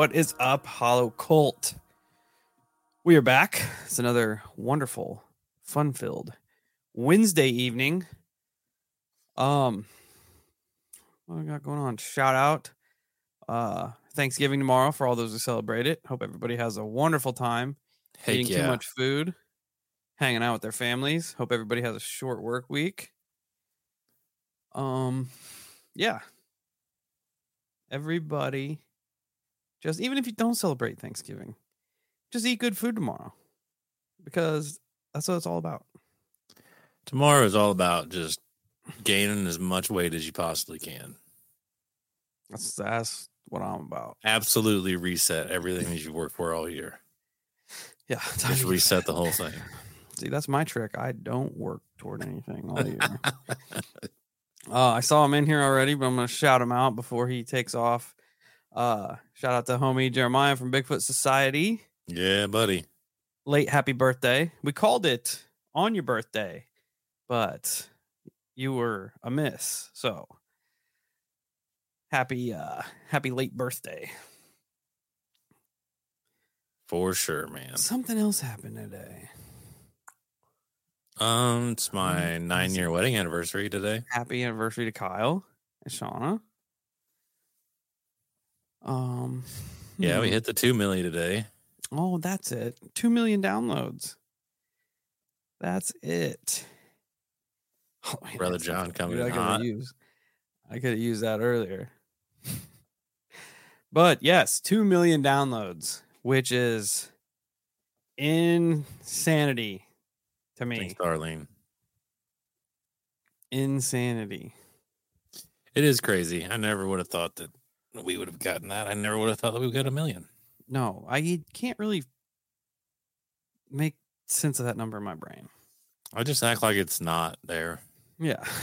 What is up, Hollow Cult? We are back. It's another wonderful, fun-filled Wednesday evening. Um, what we got going on? Shout out, uh, Thanksgiving tomorrow for all those who celebrate it. Hope everybody has a wonderful time Heck eating yeah. too much food, hanging out with their families. Hope everybody has a short work week. Um, yeah. Everybody, just even if you don't celebrate Thanksgiving, just eat good food tomorrow because that's what it's all about. Tomorrow is all about just gaining as much weight as you possibly can. That's that's what I'm about. Absolutely reset everything that you worked for all year. Yeah, Just reset the whole thing. See, that's my trick. I don't work toward anything all year. Uh, I saw him in here already, but I'm going to shout him out before he takes off. Uh, shout out to homie Jeremiah from Bigfoot Society. yeah, buddy. Late happy birthday. We called it on your birthday, but you were amiss. So happy, uh, happy late birthday. For sure, man. Something else happened today. Um, it's my nine year wedding anniversary today. Happy anniversary to Kyle and Shauna. Um, Yeah, we hmm. hit the two million today. Oh, that's it. Two million downloads. That's it. Oh, man, Brother John coming in I could hot. have used. I could have used that earlier. but yes, two million downloads, which is insanity to me. Thanks, Darlene. Insanity. It is crazy. I never would have thought that we would have gotten that. I never would have thought that we would get a million. No, I can't really make sense of that number in my brain. I just act like it's not there. Yeah.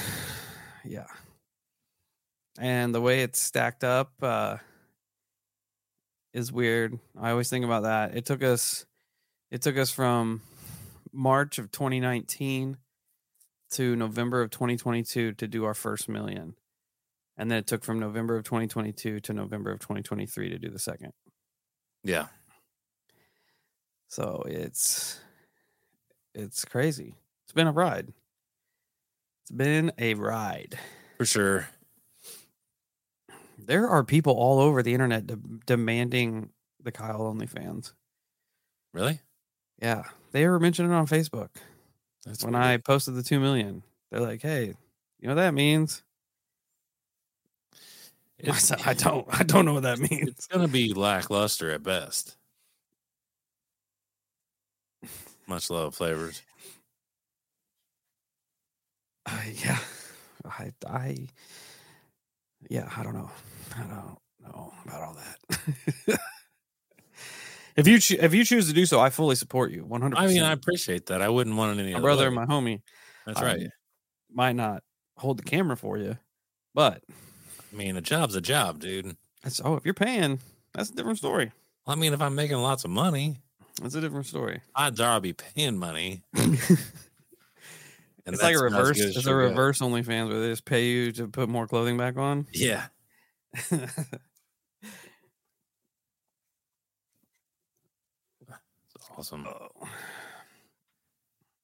Yeah. And the way it's stacked up uh is weird. I always think about that. It took us it took us from March of 2019 to November of 2022 to do our first million. And then it took from November of 2022 to November of 2023 to do the second. Yeah. So it's it's crazy. It's been a ride. It's been a ride. For sure. There are people all over the internet de- demanding the Kyle OnlyFans. Really? Yeah, they were mentioning it on Facebook That's when weird. I posted the two million. They're like, "Hey, you know what that means?" I It's- I don't. I don't know what that means. It's gonna be lackluster at best. Much love, flavors. Uh, yeah, I, I, yeah, I don't know. I don't know about all that. if you choo- if you choose to do so, I fully support you. One hundred. I mean, I appreciate that. I wouldn't want it any my brother, way. my homie, That's I right. might not hold the camera for you, but I mean, a job's a job, dude. that's oh, if you're paying, that's a different story. I mean, if I'm making lots of money, That's a different story. odds are I'll be paying money. It's like a that's about as reverse. It's a reverse OnlyFans where they just pay you to put more clothing back on. Yeah. It's awesome. Oh.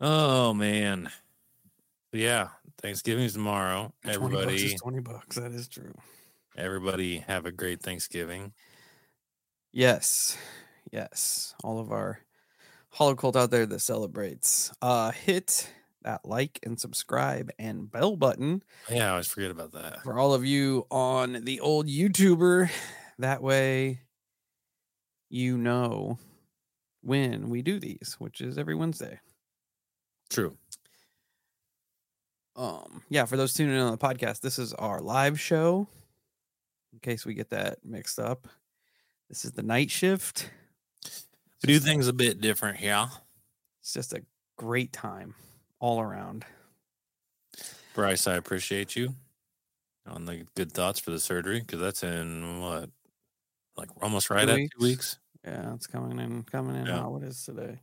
Oh man. But yeah. Thanksgiving's tomorrow. 20 bucks Everybody, is twenty bucks. That is true. everybody have a great Thanksgiving. Yes. Yes. All of our hollow cult out there that celebrates. Uh hit that like and subscribe and bell button Yeah, I always forget about that. for all of you on the old YouTuber. That way you know when we do these, which is every Wednesday. True. Um, yeah, for those tuning in on the podcast, this is our live show. In case we get that mixed up. This is the night shift. We do things a bit different here. It's just a great time all around. Bryce, I appreciate you on the good thoughts for the surgery because that's in what, like almost right at two weeks. Yeah, it's coming in, coming in. Yeah. out. What is today?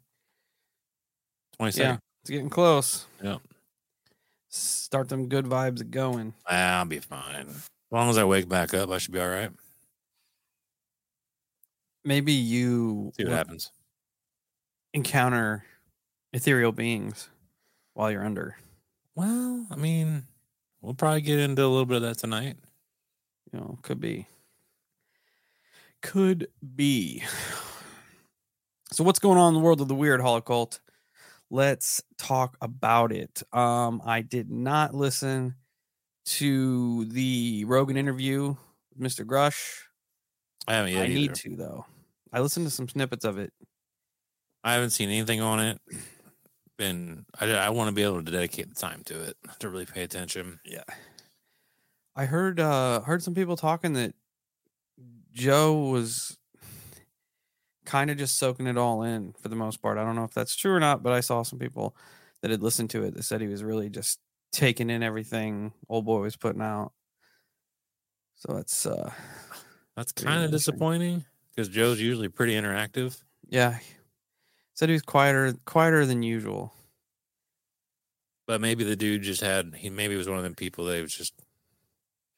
Twenty Yeah, it's getting close. Yeah. Start them good vibes going. I'll be fine. As long as I wake back up, I should be all right. maybe you See what happens. encounter ethereal beings while you're under. Well, I mean, we'll probably get into a little bit of that tonight. You know, could be. Could be. So what's going on in the world of the weird holocult? Let's talk about it. Um, I did not listen to the Rogan interview with Mr. Grusch. I haven't yet I need to though. I listened to some snippets of it. I haven't seen anything on it. Been I, I want to be able to dedicate the time to it to really pay attention. Yeah. I heard uh heard some people talking that Joe was kind of just soaking it all in for the most part. I don't know if that's true or not, but I saw some people that had listened to it that said he was really just taking in everything old boy was putting out. So it's uh That's kind of disappointing because Joe's usually pretty interactive. yeah. Said he was quieter quieter than usual. But maybe the dude just had he maybe was one of them people that was just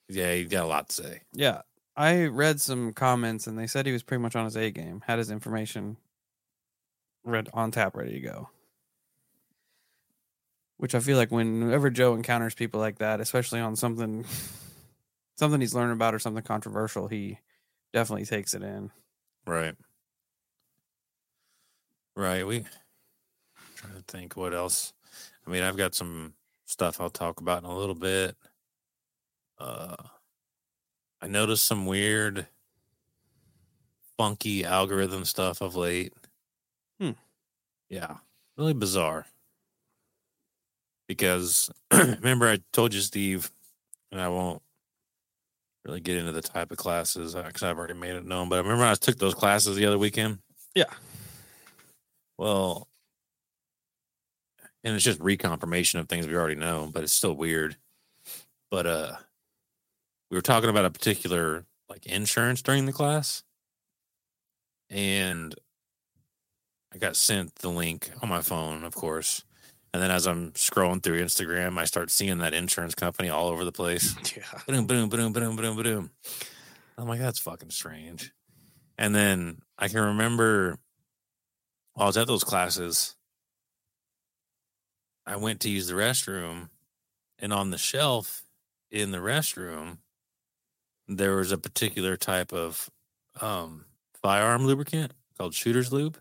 yeah he got a lot to say. Yeah. I read some comments and they said he was pretty much on his A game, had his information read on tap ready to go. Which I feel like whenever Joe encounters people like that, especially on something something he's learning about or something controversial, he definitely takes it in. Right. Right. We trying to think what else. I mean, I've got some stuff I'll talk about in a little bit. Uh I noticed some weird funky algorithm stuff of late. Hmm. Yeah. Really bizarre. Because remember I told you Steve and I won't really get into the type of classes because I've already made it known. But I remember I took those classes the other weekend. Yeah. Well, and it's just reconfirmation of things we already know, but it's still weird. But uh we were talking about a particular like insurance during the class. And I got sent the link on my phone, of course. And then as I'm scrolling through Instagram, I start seeing that insurance company all over the place. Yeah. Boom, boom, boom, boom, boom, boom. I'm like, that's fucking strange. And then I can remember while I was at those classes, I went to use the restroom, and on the shelf in the restroom, there was a particular type of um, firearm lubricant called Shooter's Lube.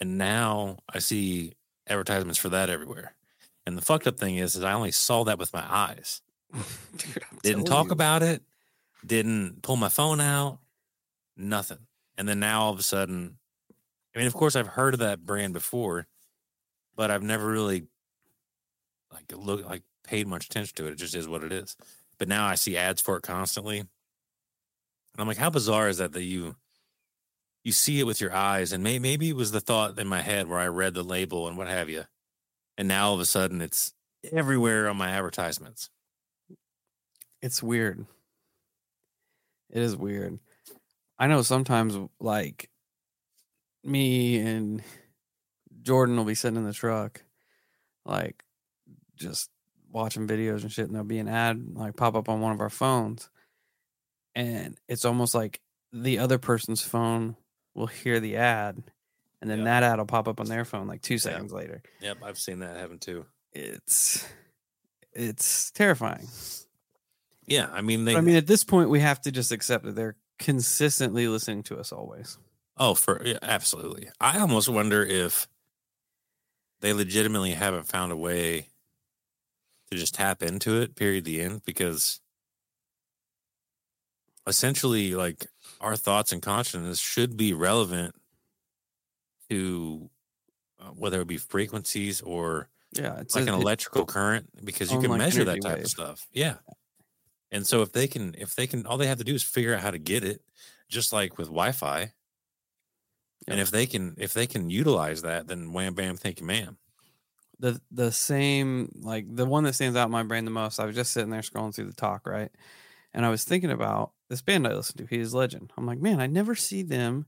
And now I see advertisements for that everywhere. And the fucked up thing is, is I only saw that with my eyes Dude, didn't talk you. about it, didn't pull my phone out, nothing. And then now all of a sudden, I mean, of course, I've heard of that brand before, but I've never really like look like paid much attention to it. It just is what it is. But now I see ads for it constantly, and I'm like, how bizarre is that that you you see it with your eyes, and may, maybe it was the thought in my head where I read the label and what have you, and now all of a sudden it's everywhere on my advertisements. it's weird. It is weird. I know sometimes like me and Jordan will be sitting in the truck, like just watching videos and shit, and there'll be an ad like pop up on one of our phones. And it's almost like the other person's phone will hear the ad, and then Yeah. that ad will pop up on their phone like two seconds later. Yep, I've seen that happen too. It's it's terrifying. Yeah, I mean they. I mean, at this point, we have to just accept that they're consistently listening to us always. oh, for yeah, absolutely. I almost wonder if they legitimately haven't found a way to just tap into it. Period. The end. Because essentially, like our thoughts and consciousness should be relevant to uh, whether it be frequencies or Yeah, it's like a- an electrical current because you can measure that type wave. of stuff. Yeah. And so if they can if they can all they have to do is figure out how to get it, just like with Wi-Fi. And if they can if they can utilize that, then wham bam, thank you, ma'am. The the same like the one that stands out in my brain the most. I was just sitting there scrolling through the talk, right? And I was thinking about this band I listen to, He is Legend. I'm like, man, I never see them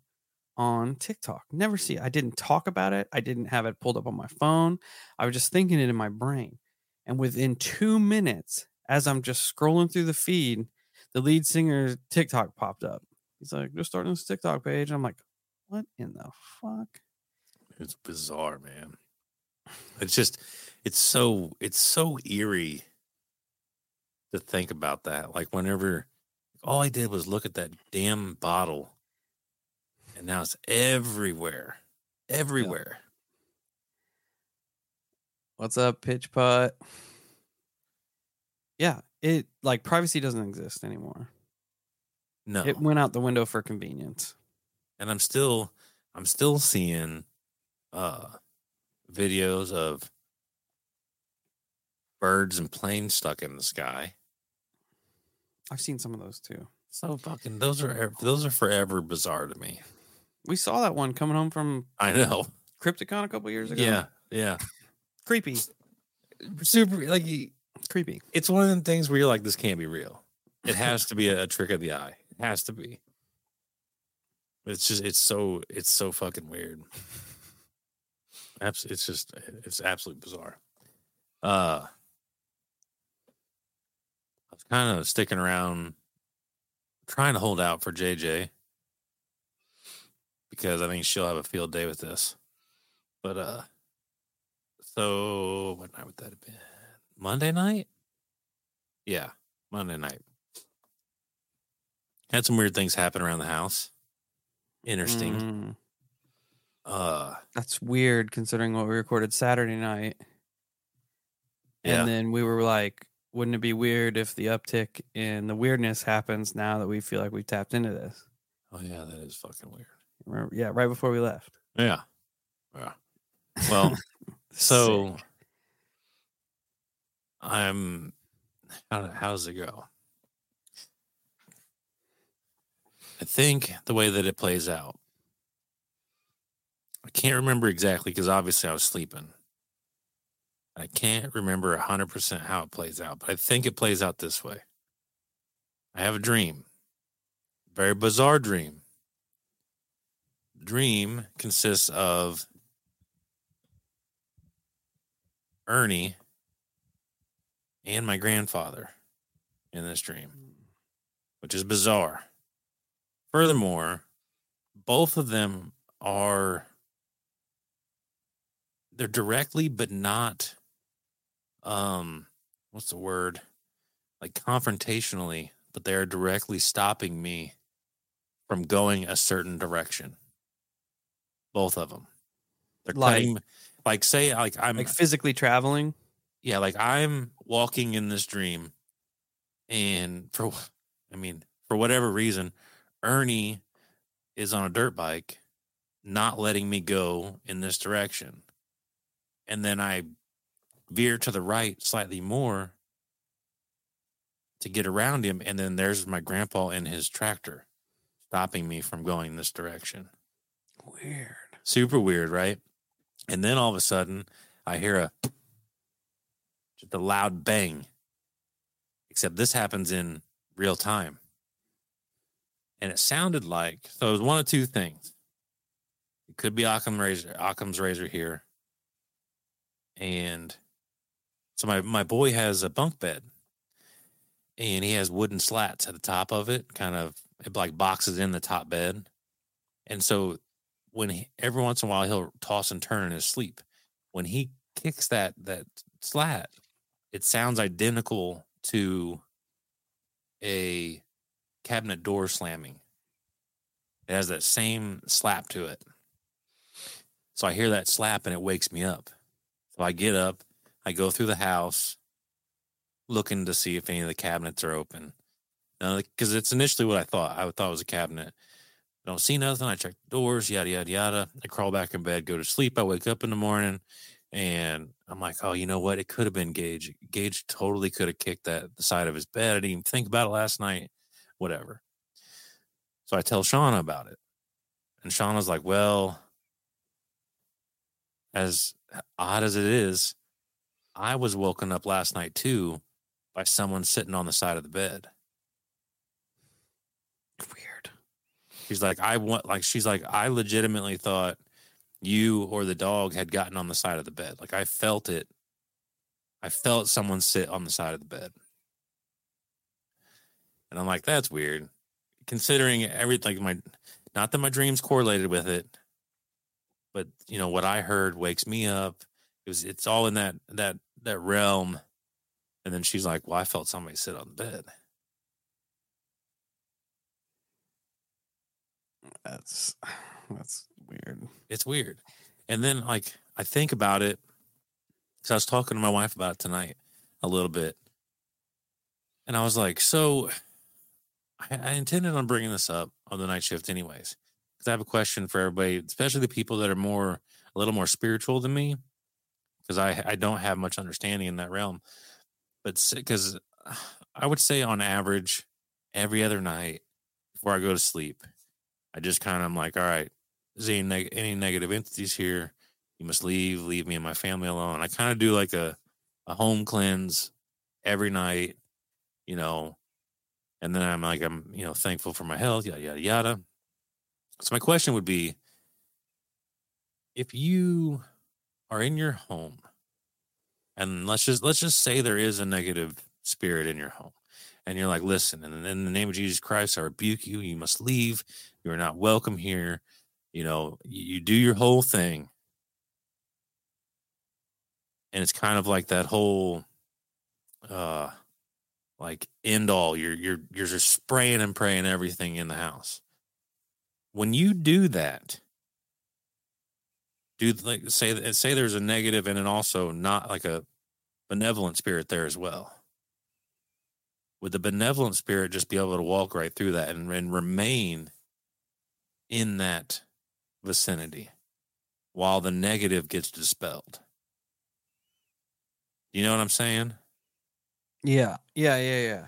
on TikTok. Never see it. I didn't talk about it. I didn't have it pulled up on my phone. I was just thinking it in my brain. And within two minutes, as I'm just scrolling through the feed, the lead singer's TikTok popped up. He's like, "Just starting this TikTok page." I'm like, "What in the fuck?" It's bizarre, man. It's just, it's so, it's so eerie to think about that. Like whenever all I did was look at that damn bottle, and now it's everywhere, everywhere. What's up, pitch putt? Yeah, it like privacy doesn't exist anymore. No, It went out the window for convenience. and I'm still, I'm still seeing, uh, videos of birds and planes stuck in the sky. I've seen some of those too. So fucking, those are those are forever bizarre to me. We saw that one coming home from I know. Crypticon a couple years ago. Yeah, yeah. creepy, Super like creepy. it's one of them things where you're like, this can't be real. It has to be a, a trick of the eye. It has to be. It's just it's so it's so fucking weird. It's just it's absolutely bizarre. Uh I was kind of sticking around trying to hold out for JJ because I think she'll have a field day with this. But uh so what night would that have been? Monday night? Yeah, Monday night. Had some weird things happen around the house. Interesting. Mm, Uh that's weird considering what we recorded Saturday night. Yeah. And then we were like, wouldn't it be weird if the uptick in the weirdness happens now that we feel like we tapped into this? oh yeah, that is fucking weird. Remember, yeah, right before we left. Yeah. Yeah. Well, so Sick. I'm how how does it go? I think the way that it plays out. I can't remember exactly because obviously I was sleeping. I can't remember 100% how it plays out, but I think it plays out this way. I have a dream. Very bizarre dream. Dream consists of Ernie and my grandfather in this dream, which is bizarre. Furthermore, both of them are they're directly but not um what's the word? Like confrontationally, but they're directly stopping me from going a certain direction. Both of them. They're Like- cutting like say like I'm like physically traveling. yeah, like I'm walking in this dream, and for I mean, for whatever reason, Ernie is on a dirt bike, not letting me go in this direction. And then I veer to the right slightly more to get around him. And then there's my grandpa in his tractor stopping me from going this direction Weird. super weird, right? And then all of a sudden, I hear a just a loud bang. Except this happens in real time, and it sounded like so. It was one of two things. It could be Occam razor, Occam's razor here, and so my my boy has a bunk bed, and he has wooden slats at the top of it, kind of it like boxes in the top bed, and so when he, every once in a while he'll toss and turn in his sleep. When he kicks that that slat, it sounds identical to a cabinet door slamming. It has that same slap to it. So I hear that slap and it wakes me up. I get up, I go through the house looking to see if any of the cabinets are open. Because it's initially what I thought. I thought it was a cabinet. I Don't see nothing. I check the doors, yada, yada, yada. I crawl back in bed, go to sleep. I wake up in the morning and I'm like, oh, you know what? It could have been Gage. Gage totally could have kicked that the side of his bed. I didn't even think about it last night. Whatever. So I tell Shauna about it. And Shauna's like, well, as odd as it is, I was woken up last night too by someone sitting on the side of the bed. Weird. She's like, I want, like, she's like, I legitimately thought you or the dog had gotten on the side of the bed. Like, I felt it. I felt someone sit on the side of the bed. And I'm like, that's weird. considering everything, like my, not that my dreams correlated with it, but you know what I heard wakes me up. It was, it's all in that that that realm. And then she's like, "Well, I felt somebody sit on the bed." That's that's weird. It's weird. And then like I think about it because I was talking to my wife about it tonight a little bit, and I was like, so I, I intended on bringing this up on the night shift anyways because I have a question for everybody, especially the people that are more a little more spiritual than me, because I I don't have much understanding in that realm, but because I would say on average every other night before I go to sleep, I just kind of am like, all right, is any, neg- any negative entities here? You must leave, leave me and my family alone. I kind of do like a, a home cleanse every night, you know, and then I'm like, I'm, you know, thankful for my health, yada, yada, yada. So my question would be if you are in your home and let's just let's just say there is a negative spirit in your home and you're like listen and in the name of jesus christ i rebuke you. You must leave. You are not welcome here. You know you, you do your whole thing. And it's kind of like that whole uh like end all. You're you're you're just spraying and praying everything in the house when you do that do like say say there's a negative and then also not like a benevolent spirit there as well. Would the benevolent spirit just be able to walk right through that and, and remain in that vicinity while the negative gets dispelled? You know what i'm saying? Yeah, yeah, yeah, yeah.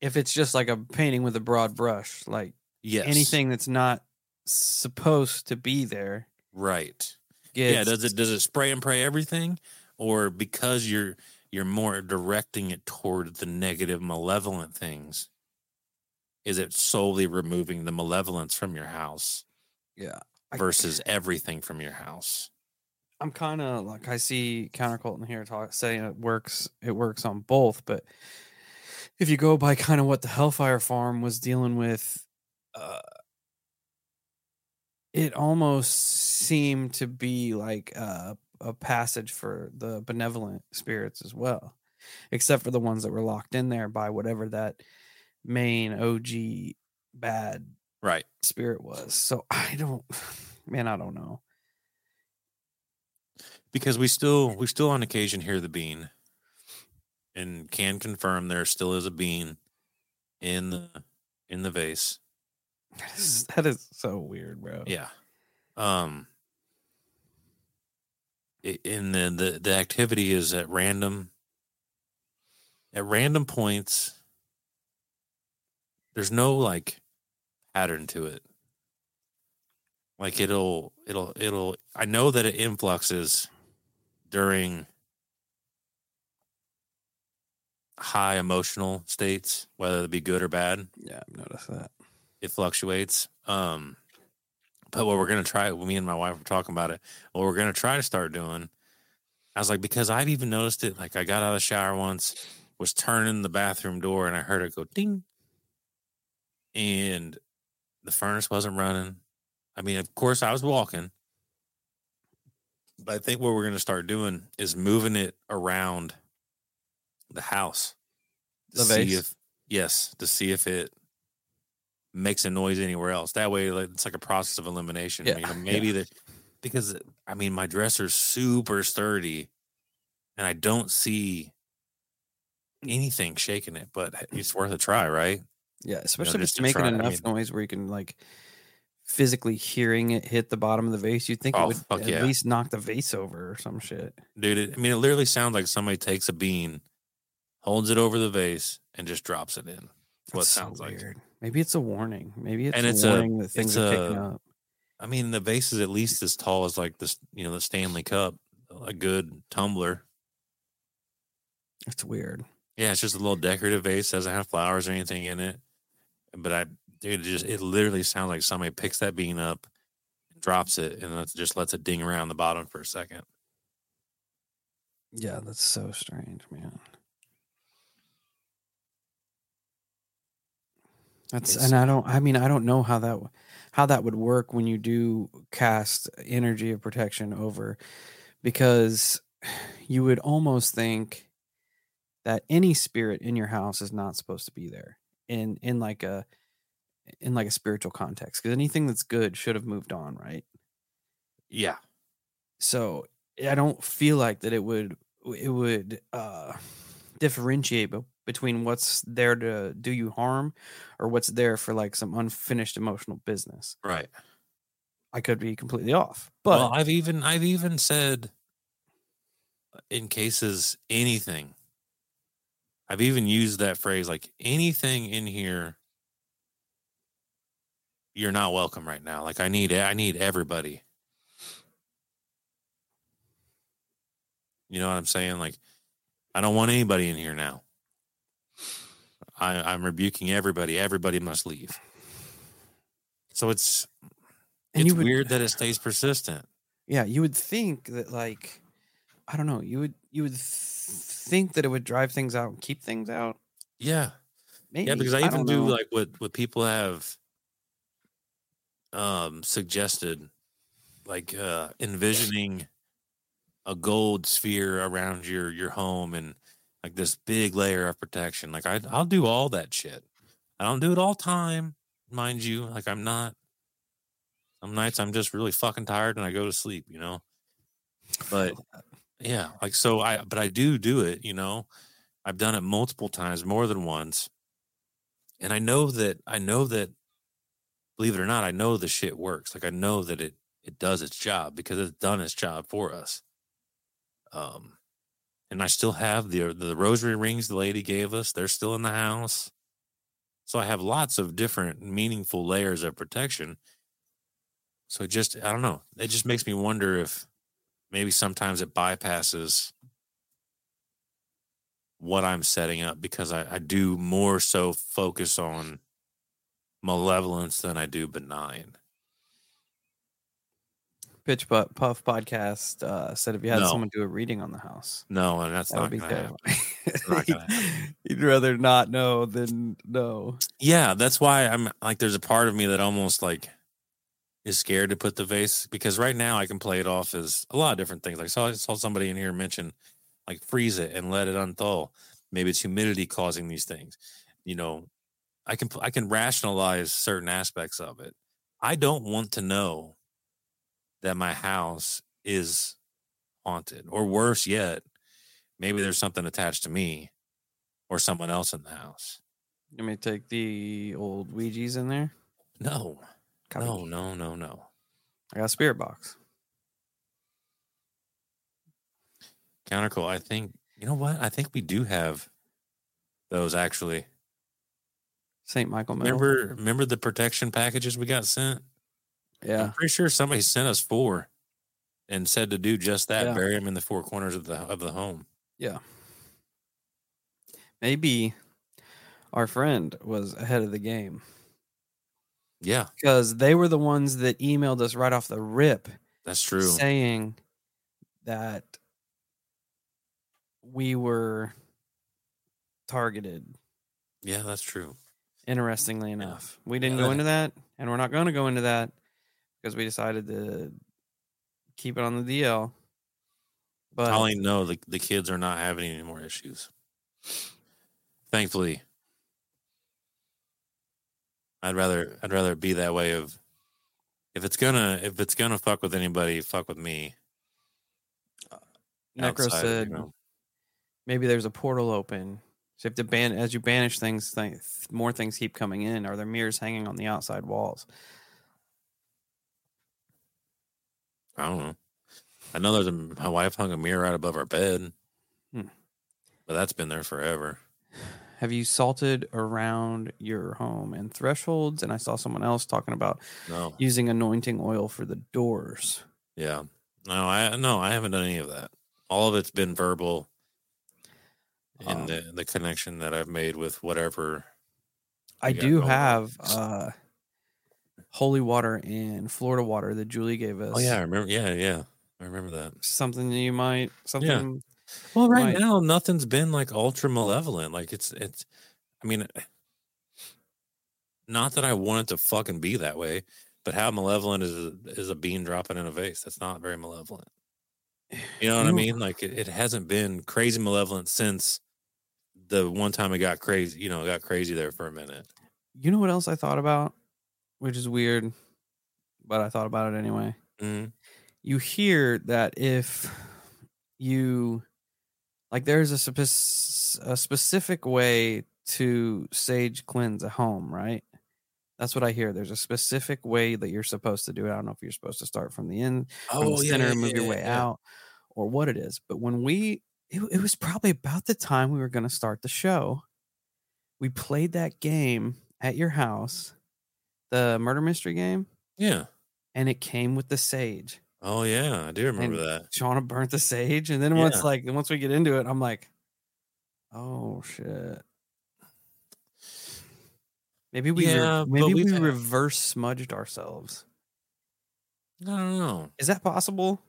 If it's just like a painting with a broad brush, like yes anything that's not supposed to be there right gets yeah does it does it spray and pray everything or because you're you're more directing it toward the negative malevolent things is it solely removing the malevolence from your house yeah. I- versus everything from your house I'm kind of like I see countercult in here talk saying it works. It works on both, but if you go by kind of what the Hellfire Farm was dealing with, uh, it almost seemed to be like a, a passage for the benevolent spirits as well, except for the ones that were locked in there by whatever that main OG bad right spirit was. So I don't, man, I don't know. because we still we still on occasion hear the bean and can confirm there still is a bean in the in the vase That is, that is so weird, bro. Yeah. Um i- in the, the the activity is at random at random points there's no like pattern to it like it'll it'll it'll i know that it influxes during high emotional states whether it be good or bad Yeah, I've noticed that. It fluctuates. Um, but what we're gonna try, me and my wife were talking about it. What we're gonna try to start doing, I was like, because I've even noticed it. Like I got out of the shower once, was turning the bathroom door, and I heard it go ding, and the furnace wasn't running. I mean, of course, I was walking, but I think what we're gonna start doing is moving it around the house to The see vase? if yes, to see if it makes a noise anywhere else. That way, like, it's like a process of elimination. Yeah, You know, maybe that because I mean, my dresser's super sturdy, and I don't see anything shaking it. But it's worth a try, right? Yeah, especially if just it's making try- I enough mean- noise where you can like physically hearing it hit the bottom of the vase. You'd think Oh, it would at yeah. least knock the vase over or some shit. Dude, it, I mean, it literally sounds like somebody takes a bean, holds it over the vase, and just drops it in. That's what it That's so sounds like. weird. Maybe it's a warning. Maybe it's And a it's a- warning that things are picking up. I mean, the vase is at least as tall as like this, you know, the Stanley Cup, a good tumbler. It's weird. Yeah, it's just a little decorative vase. Doesn't have flowers or anything in it. But I, dude, it just it literally sounds like somebody picks that bean up, drops it, and it just lets it ding around the bottom for a second. Yeah, that's so strange, man. That's It's- and I don't. I mean, I don't know how that how that would work when you do cast energy of protection over, because you would almost think that any spirit in your house is not supposed to be there in in like a in like a spiritual context because anything that's good should have moved on right Yeah. so i don't feel like that it would it would uh differentiate between what's there to do you harm or what's there for like some unfinished emotional business Right. i could be completely off but well, I've even I've even said uh, in cases anything. I've even used that phrase like anything in here you're not welcome right now. Like I need I need everybody. You know what I'm saying? Like I don't want anybody in here now. I, I'm rebuking everybody. Everybody must leave. So it's And it's would- weird that it stays persistent. yeah you would think that like i don't know you would you would th- think that it would drive things out and keep things out Yeah. maybe Yeah, because I even don't do know. like what what people have um suggested, like uh envisioning a gold sphere around your your home and like this big layer of protection. Like I I'll do all that shit. I don't do it all time, mind you. Like I'm not. Some nights I'm just really fucking tired and I go to sleep, you know. But yeah, like so I but I do do it, you know. I've done it multiple times, more than once. And I know that I know that believe it or not, I know the shit works. Like I know that it it does its job because it's done its job for us. Um and I still have the uh, the rosary rings the lady gave us. They're still in the house. So I have lots of different meaningful layers of protection. So just I don't know. It just makes me wonder if maybe sometimes it bypasses what I'm setting up because I, I do more so focus on malevolence than I do benign. Pitch Puff podcast uh, said if you had No. someone do a reading on the house, No, and that's that not be gonna happen. terrible. not gonna happen. You'd rather not know than know. Yeah, that's why I'm like there's a part of me that almost like is scared to put the vase because right now I can play it off as a lot of different things. Like saw, I saw somebody in here mention like freeze it and let it unthaw. Maybe it's humidity causing these things. You know, I can I can rationalize certain aspects of it. I don't want to know that my house is haunted or worse yet, maybe there's something attached to me or someone else in the house. Let me take the old Ouija's in there. No. Copy. No, no, no, no. I got a spirit box. Countercall. I think you know what? I think we do have those actually. St. Michael. Remember, remember the protection packages we got sent? Yeah. I'm pretty sure somebody sent us four and said to do just that. Yeah. Bury them in the four corners of the of the home. Yeah. Maybe our friend was ahead of the game Yeah, because they were the ones that emailed us right off the rip that's true. saying that we were targeted. Yeah, that's true. Interestingly enough, we didn't Yeah. go into that, and we're not going to go into that because we decided to keep it on the DL. But Colleen, no, the, the kids are not having any more issues. Thankfully. I'd rather I'd rather be that way of if it's gonna if it's gonna fuck with anybody, fuck with me. Uh, Necro outside of, you said know. maybe there's a portal open. So you have to ban as you banish things, th- more things keep coming in. Are there mirrors hanging on the outside walls? I don't know. I know there's a my wife hung a mirror right above our bed. Hmm. But that's been there forever. Have you salted around your home and thresholds? And I saw someone else talking about No. using anointing oil for the doors. Yeah. No, I no, I haven't done any of that. All of it's been verbal in Um, the the connection that I've made with whatever I do have uh, holy water and Florida water that Julie gave us. Oh yeah, I remember yeah, yeah. I remember that. something you might something. Well, right Right. now nothing's been like ultra malevolent. Like it's it's I mean not that I want it to fucking be that way, but how malevolent is a, is a bean dropping in a vase? That's not very malevolent. You know what I mean? Like it, it hasn't been crazy malevolent since the one time it got crazy. You know, it got crazy there for a minute. You know what else I thought about, which is weird, but I thought about it anyway. Mhm. You hear that if you like, there's a, spec- a specific way to sage cleanse a home, right? That's what I hear. There's a specific way that you're supposed to do it. I don't know if you're supposed to start from the end, from the center, and move your way out, or what it is. But when we, it, it was probably about the time we were going to start the show. We played that game at your house, the murder mystery game, Yeah. and it came with the sage. Oh yeah, I do remember And that. Shauna burnt the sage, and then Yeah. once like once we get into it, I'm like, oh shit. Maybe we Yeah, but maybe had- reverse smudged ourselves. I don't know. Is that possible?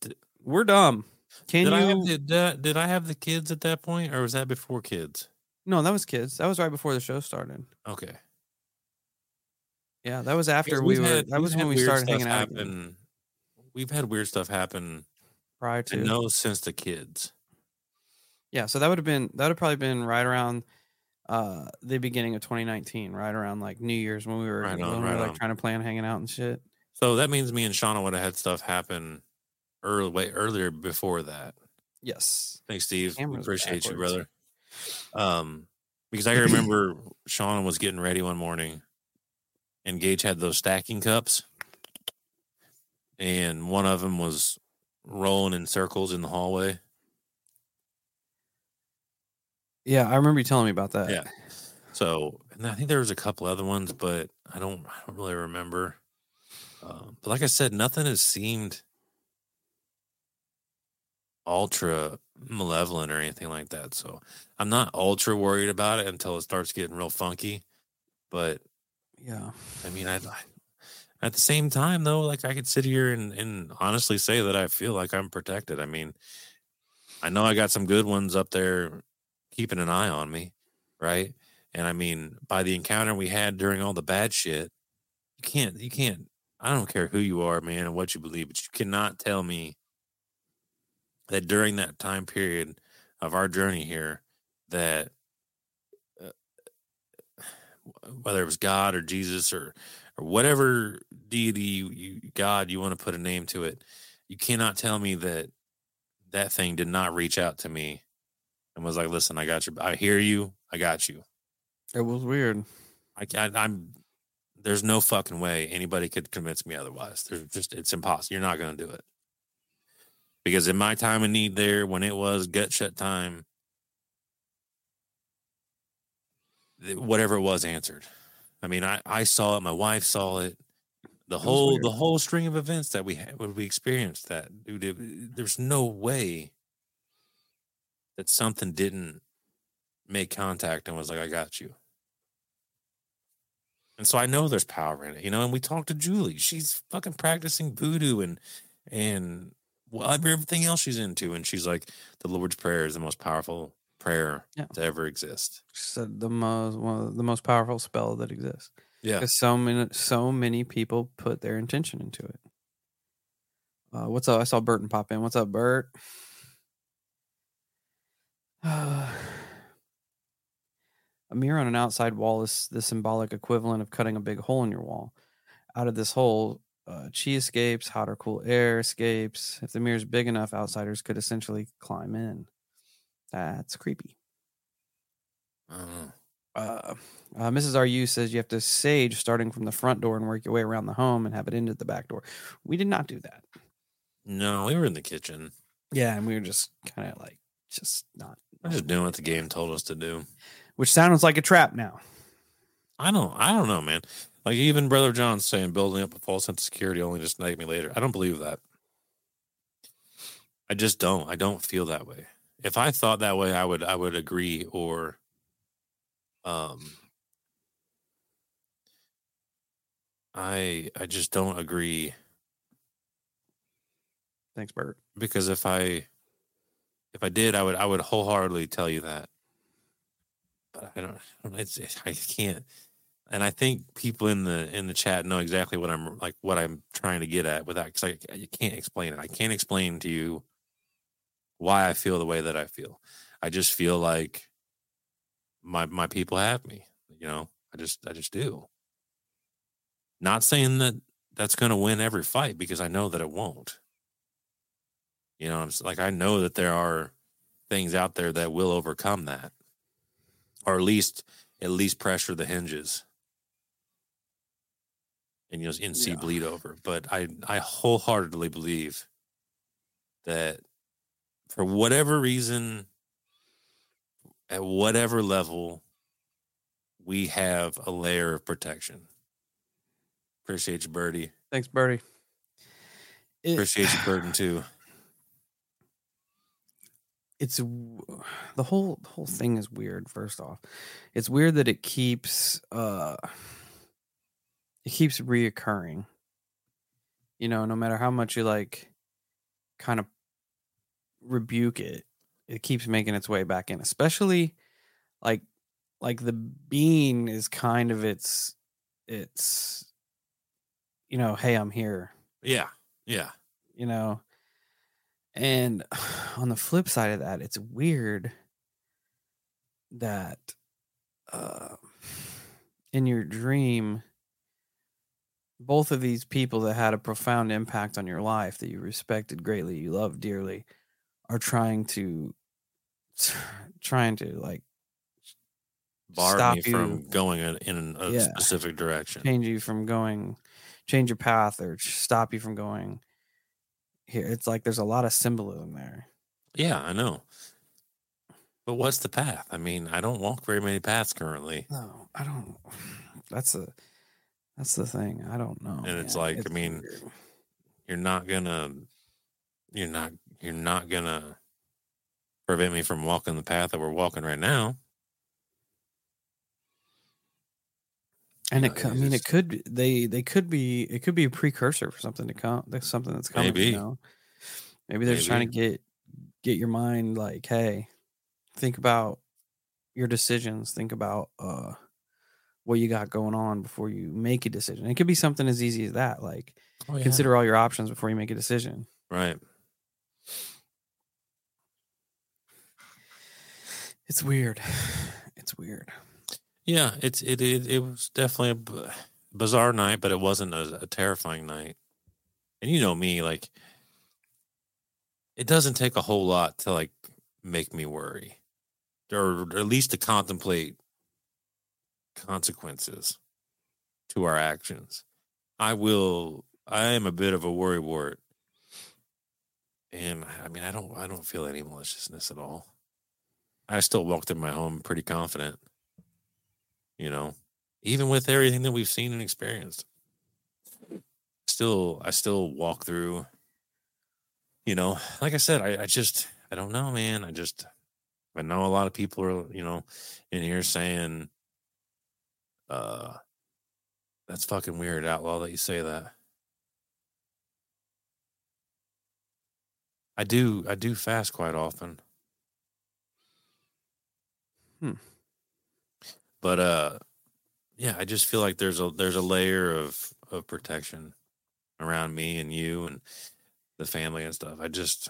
D- We're dumb. Can did you? I have the, did, did I have the kids at that point, or was that before kids? No, that was kids. That was right before the show started. Okay. Yeah, that was after we were. had- that was when we started hanging out. Happen, we've had weird stuff happen. prior to. no, since the kids. Yeah, so that would have been that would have probably been right around uh the beginning of 2019, right around like New Year's when we were Right when on, we were right like on. trying to plan hanging out and shit. So that means me and Shauna would have had stuff happen early, way earlier before that. Yes. Thanks, Steve. Appreciate you, brother. Um, because I remember Shauna was getting ready one morning, and Gage had those stacking cups, and one of them was rolling in circles in the hallway. Yeah, I remember you telling me about that. Yeah. So, and I think there was a couple other ones, but I don't, I don't really remember. Um, but like I said, nothing has seemed ultra malevolent or anything like that. So I'm not ultra worried about it until it starts getting real funky. But Yeah. I mean, I, I at the same time though, like I could sit here and, and honestly say that I feel like I'm protected. I mean, I know I got some good ones up there keeping an eye on me, right? And I mean, by the encounter we had during all the bad shit, you can't, you can't. I don't care who you are, man, and what you believe, but you cannot tell me that during that time period of our journey here, that whether it was God or Jesus or or whatever deity you, you God you want to put a name to it, you cannot tell me that that thing did not reach out to me and was like, "Listen, I got you. I hear you. I got you." It was weird. I, I I'm there's no fucking way anybody could convince me otherwise. There's just it's impossible. You're not going to do it. Because in my time of need there when it was gut shut time th- whatever it was answered. I mean, I I saw it, my wife saw it. The was whole the whole string of events that we had when we experienced that. Dude, it, there's no way that something didn't make contact and was like, I got you. And so I know there's power in it, you know. And we talked to Julie; she's fucking practicing voodoo and and well, everything else she's into. And she's like, the Lord's Prayer is the most powerful prayer Yeah. to ever exist. She said the most one of the most powerful spell that exists. Yeah, Because so many so many people put their intention into it. Uh, what's up? I saw Burton pop in. What's up, Bert? a mirror on an outside wall is the symbolic equivalent of cutting a big hole in your wall. Out of this hole, uh, chi escapes, hot or cool air escapes. If the mirror is big enough, outsiders could essentially climb in. That's creepy. I. Uh, uh, Mrs. RU says you have to sage starting from the front door and work your way around the home and have it into the back door. We did not do that. No, we were in the kitchen. Yeah, and we were just kind of like, just not. We're just doing what the game told us to do. Which sounds like a trap now. I don't. I don't know, man. Like even Brother John's saying, building up a false sense of security only to snake me later. I don't believe that. I just don't. I don't feel that way. If I thought that way, I would. I would agree. Or, um, I. I just don't agree Thanks, Bert. because if I, if I did, I would. I would wholeheartedly tell you that. But I don't. It's. I can't. and I think people in the in the chat know exactly what I'm like what I'm trying to get at without because I you can't explain it. I can't explain to you why I feel the way that I feel. I just feel like my my people have me. You know, I just I just do. Not saying that that's going to win every fight because I know that it won't. You know, I'm like I know that there are things out there that will overcome that, or at least at least pressure the hinges, and you know, and see Yeah. bleed over. But I I wholeheartedly believe that for whatever reason, at whatever level, we have a layer of protection. Appreciate you, Birdie. Thanks, Birdie. It- Appreciate you, Burden, too. it's the whole the whole thing is weird first off it's weird that it keeps uh it keeps reoccurring you know no matter how much you like kind of rebuke it it keeps making its way back in especially like like the bean is kind of its it's you know hey i'm here Yeah. Yeah. you know and on the flip side of that it's weird that uh, in your dream both of these people that had a profound impact on your life that you respected greatly you loved dearly are trying to trying to like Bar Stop me from going in, a Yeah. specific direction. change you from going change your path or stop you from going here it's like there's a lot of symbolism there Yeah, I know. But what's the path? I mean, I don't walk very many paths currently. No, I don't. That's the that's the thing. I don't know. And it's man. like, I mean, weird. You're not gonna you're not you're not gonna prevent me from walking the path that we're walking right now. and it. know, cou- I mean, it could. They they could be. It could be a precursor for something to come. There's something that's coming. Maybe. You know? Maybe they're just trying to get get your mind like, hey, think about your decisions. Think about uh what you got going on before you make a decision. It could be something as easy as that. Like Oh, yeah. consider all your options before you make a decision. right. It's weird. It's weird. Yeah, it's it it, it was definitely a b- bizarre night, but it wasn't a, a terrifying night. And you know me, like it doesn't take a whole lot to like make me worry, or, or at least to contemplate consequences to our actions. I will. I am a bit of a worrywart, and I mean, I don't. I don't feel any maliciousness at all. I still walked in my home pretty confident you know, even with everything that we've seen and experienced. Still, I still walk through, you know, like I said, I, I just, I don't know, man. I just, I know a lot of people are, you know, in here saying, uh, that's fucking weird, outlaw, that you say that. I do, I do fast quite often. Hmm. But uh yeah, I just feel like there's a there's a layer of of protection around me and you and the family and stuff. I just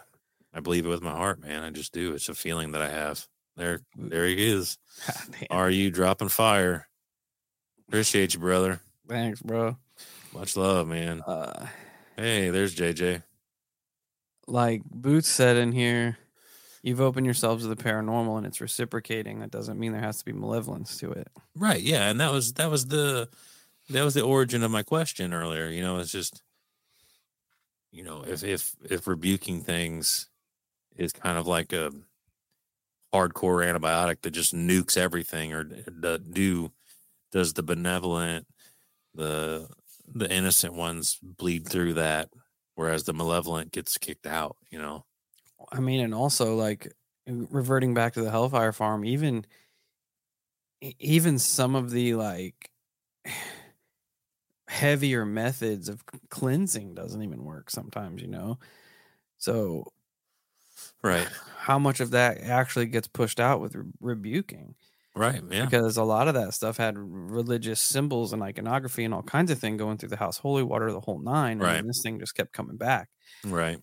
I believe it with my heart, man. I just do. It's a feeling that I have. There there he is. Are you dropping fire? Appreciate you, brother. Thanks, bro. Much love, man. Uh, Hey, there's JJ. like Boots said in here, you've opened yourselves to the paranormal and it's reciprocating. That doesn't mean there has to be malevolence to it. Right, yeah, and that was that was the that was the origin of my question earlier. You know, it's just you know, if if if rebuking things is kind of like a hardcore antibiotic that just nukes everything, or d- do does the benevolent, the the innocent ones bleed through that, whereas the malevolent gets kicked out? You know, I mean, and also like reverting back to the Hellfire Farm, even even some of the like heavier methods of cleansing doesn't even work sometimes, you know. So right? how much of that actually gets pushed out with re- rebuking? Right. Yeah. because a lot of that stuff had religious symbols and iconography and all kinds of thing going through the house, holy water, the whole nine. and Right. this thing just kept coming back. Right.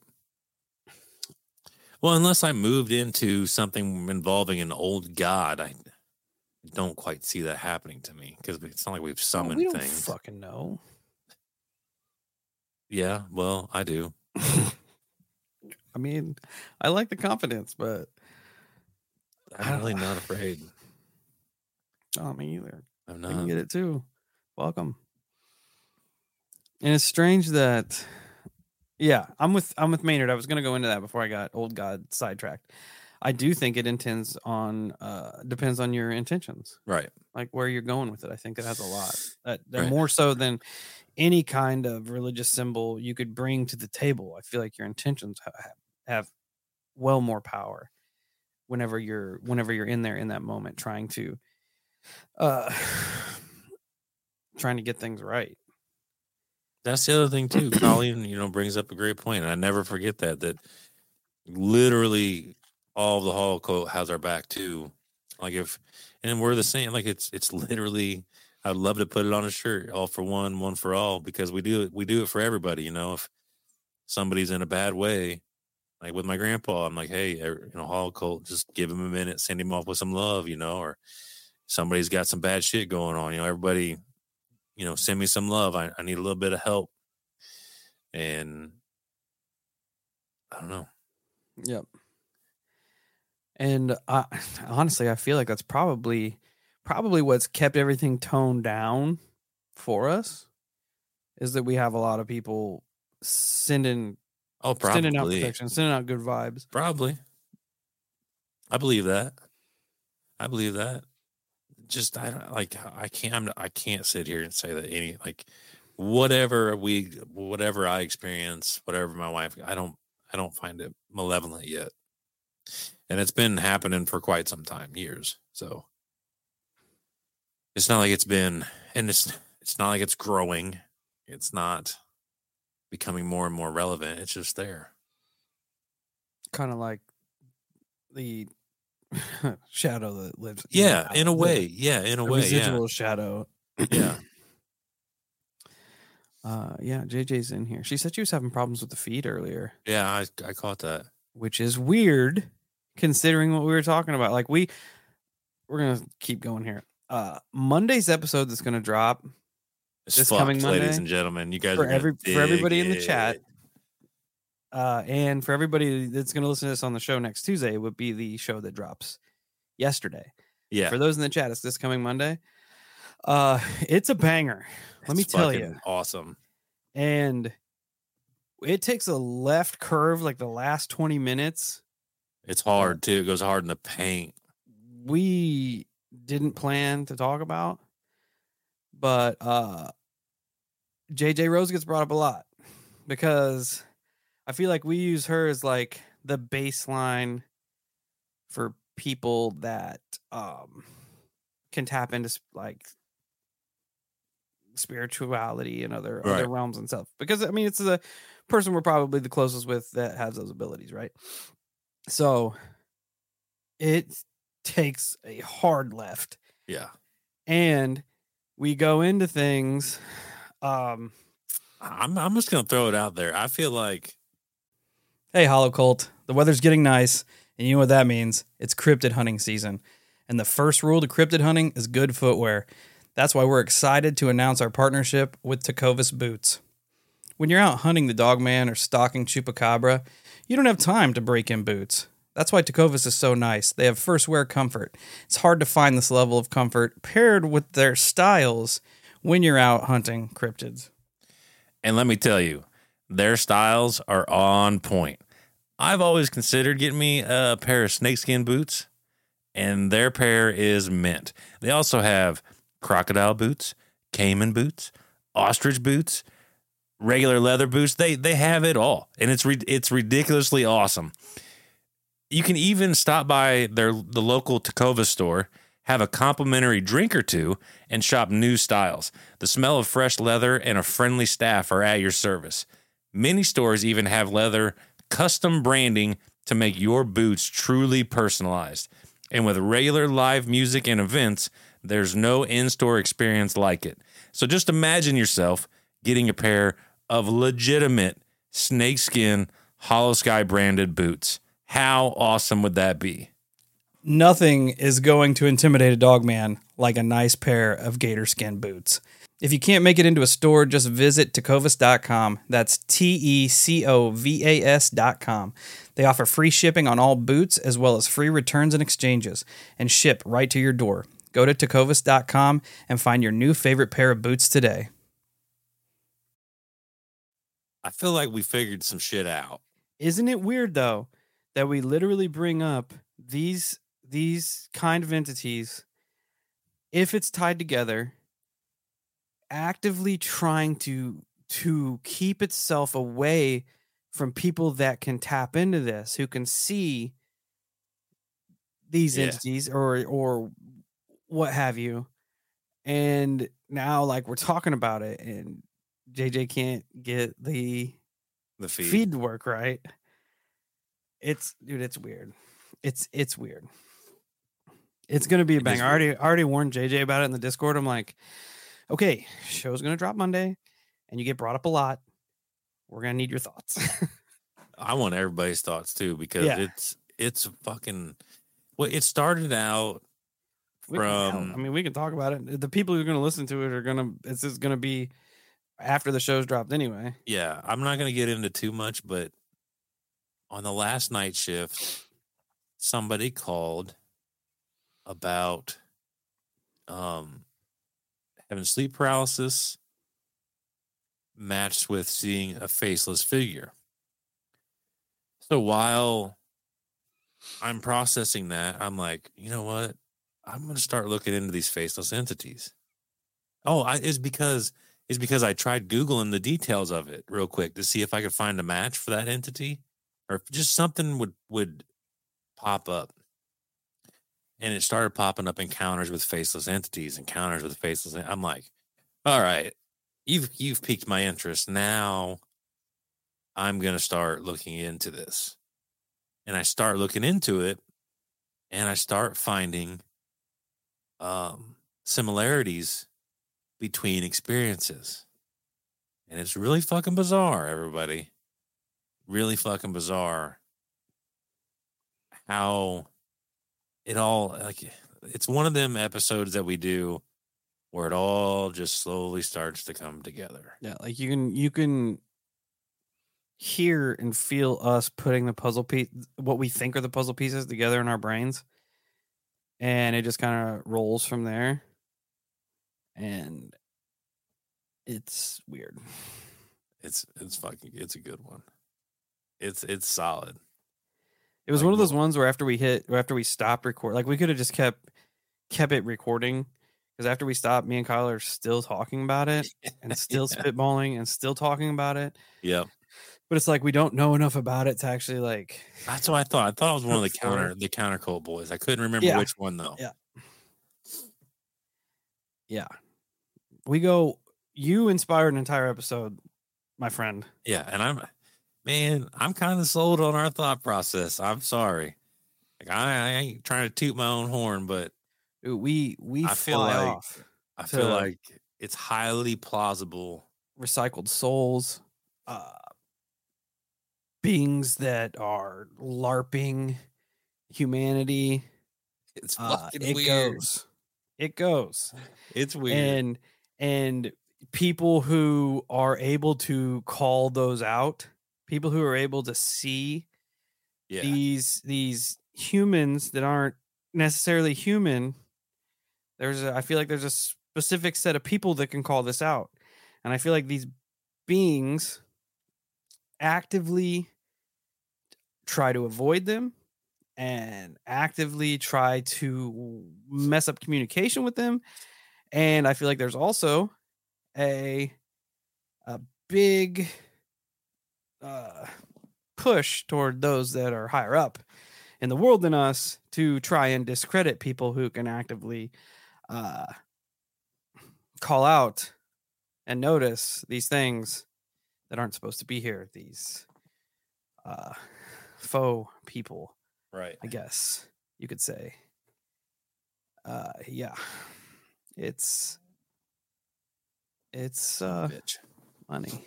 Well, unless I moved into something involving an old god, I don't quite see that happening to me because it's not like we've summoned we don't things. fucking know. Yeah. Well, I do. I mean, I like the confidence, but I'm really not afraid. Not oh, me either. I'm not. I can get it too. Welcome. And it's strange that, yeah, I'm with I'm with Maynard. I was gonna go into that before I got old God sidetracked. I do think it intends on uh depends on your intentions, Right. like where you're going with it. I think it has a lot that, that Right. more so than any kind of religious symbol you could bring to the table. I feel like your intentions have, have well more power whenever you're whenever you're in there in that moment trying to uh trying to get things right. That's the other thing too. Colleen, you know, brings up a great point, and I never forget that. That literally all of the hall coat has our back too. Like if, and we're the same. Like it's it's literally. I'd love to put it on a shirt, all for one, one for all, because we do it. We do it for everybody. You know, if somebody's in a bad way, like with my grandpa, I'm like, hey, er, you know, hall coat, just give him a minute, send him off with some love, you know, or somebody's got some bad shit going on. You know, everybody you know, send me some love. I, I need a little bit of help. And I don't know. Yep. And I honestly I feel like that's probably probably what's kept everything toned down for us is that we have a lot of people sending Oh, probably. sending out protection, sending out good vibes. Probably. I believe that. I believe that. Just I don't like I can't I'm, I can't sit here and say that any like whatever we whatever I experience, whatever my wife I don't I don't find it malevolent yet. And it's been happening for quite some time, years. So it's not like it's been and it's it's not like it's growing. It's not becoming more and more relevant. It's just there. Kind of like the shadow that lives. Yeah, in a way. Yeah, in a The way. Yeah. residual shadow. Yeah. Uh yeah, JJ's in here. She said she was having problems with the feed earlier. Yeah, I I caught that. which is weird considering what we were talking about. Like we we're gonna keep going here. Uh Monday's episode that's gonna drop It's This fucked, coming ladies and gentlemen. You guys for every for everybody in the chat. Uh and for everybody that's gonna listen to this on the show next Tuesday would be the show that drops yesterday. Yeah, For those in the chat, it's this coming Monday. Uh it's a banger. Let me tell you. awesome. And it takes a left curve like the last 20 minutes. It's hard too. It goes hard in the paint. we didn't plan to talk about but uh jj rose gets brought up a lot because i feel like we use her as like the baseline for people that um can tap into like spirituality and other other realms and stuff. Because i mean it's the person we're probably the closest with that has those abilities right? So it takes a hard left. Yeah, and we go into things um I'm I'm just gonna throw it out there. I feel like hey hollow cult the weather's getting nice and you know what that means it's cryptid hunting season and the first rule to cryptid hunting is good footwear that's why we're excited to announce our partnership with Tecovas boots when you're out hunting the dogman or stalking chupacabra you don't have time to break in boots that's why Tecovas is so nice. They have first wear comfort. It's hard to find this level of comfort paired with their styles when you're out hunting cryptids. And let me tell you, their styles are on point. I've always considered getting me a pair of snakeskin boots, and their pair is mint. They also have crocodile boots, caiman boots, ostrich boots, regular leather boots. They they have it all, and it's it's ridiculously awesome. You can even stop by their the local Tacova store, have a complimentary drink or two, and shop new styles. The smell of fresh leather and a friendly staff are at your service. Many stores even have leather custom branding to make your boots truly personalized. And with regular live music and events, there's no in store experience like it. So just imagine yourself getting a pair of legitimate snakeskin Holosky branded boots. How awesome would that be? Nothing is going to intimidate a dog man like a nice pair of gator skin boots. If you can't make it into a store, just visit tecovas.com. That's T E C O V A S.com. They offer free shipping on all boots as well as free returns and exchanges and ship right to your door. Go to tecovas.com and find your new favorite pair of boots today. I feel like we figured some shit out. Isn't it weird though that we literally bring up these these kind of entities if it's tied together actively trying to to keep itself away from people that can tap into this who can see these Yeah. entities or or what have you and now like we're talking about it and jj can't get the The feed. feed. to work right it's dude it's weird it's it's weird it's gonna be a bang i already I already warned jj about it in the discord i'm like okay show's gonna drop monday and you get brought up a lot. We're gonna need your thoughts. I want everybody's thoughts too because Yeah. it's it's fucking well it started out We can- from i mean we can talk about it. The people who are gonna listen to it are gonna it's just gonna be after the show's dropped anyway. Yeah, I'm not gonna get into too much, but on the last night shift, somebody called about um having sleep paralysis matched with seeing a faceless figure. So while I'm processing that, I'm like, you know what? I'm gonna start looking into these faceless entities. Oh, I, it's because it's because I tried googling the details of it real quick to see if I could find a match for that entity, or just something would would pop up. And it started popping up encounters with faceless entities, encounters with faceless. en- I'm like, all right, you've you've piqued my interest. Now I'm gonna start looking into this, and I start looking into it, and I start finding um, similarities between experiences. And it's really fucking bizarre, everybody. Really fucking bizarre how it all like it's one of them episodes that we do where it all just slowly starts to come together. Yeah, like you can you can hear and feel us putting the puzzle piece what we think are the puzzle pieces together in our brains. And it just kind of rolls from there. And it's weird. It's it's fucking it's a good one. It's it's solid. It was Like one of those ones where after we hit or after we stopped record like we could have just kept kept it recording because after we stopped me and Kyle are still talking about it and still Yeah. spitballing and still talking about it. Yeah. But it's like we don't know enough about it to actually like That's what I thought. I thought it was one of the Look for it. counter the counter cult boys. I couldn't remember Yeah. which one though. Yeah. Yeah. We go you inspired an entire episode, my friend. Yeah, and I'm man, I'm kind of sold on our thought process. I'm sorry. Like I, I ain't trying to toot my own horn, but Ooh, we we I feel like- I feel like it's highly plausible. recycled souls, uh beings that are larping humanity. It's Uh, it weird. goes. It goes. It's weird. and and people who are able to call those out people who are able to see yeah. these these humans that aren't necessarily human there's a, i feel like there's a specific set of people that can call this out and i feel like these beings actively try to avoid them and actively try to mess up communication with them and i feel like there's also a a big uh push toward those that are higher up in the world than us to try and discredit people who can actively uh call out and notice these things that aren't supposed to be here these uh faux people right. i guess you could say uh yeah. It's it's uh Bitch. money.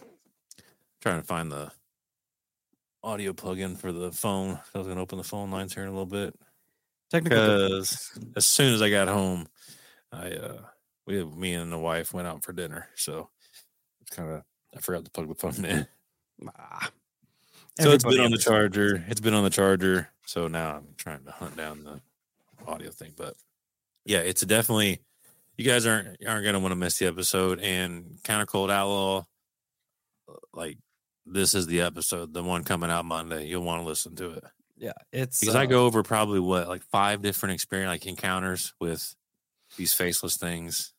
Trying to find the audio plug-in for the phone. I was gonna open the phone lines here in a little bit. Technical Because as soon as I got home, I uh we me and the wife went out for dinner. So it's kind of I forgot to plug the phone in. Ah. So it's been on the charger. It's been on the charger. So now I'm trying to hunt down the audio thing. But yeah, it's definitely you guys aren't aren't gonna want to miss the episode. And Counter Cult Outlaw, like this is the episode, the one coming out Monday. You'll want to listen to it Yeah, it's because I uh, go over probably what like five different experience like encounters with these faceless things,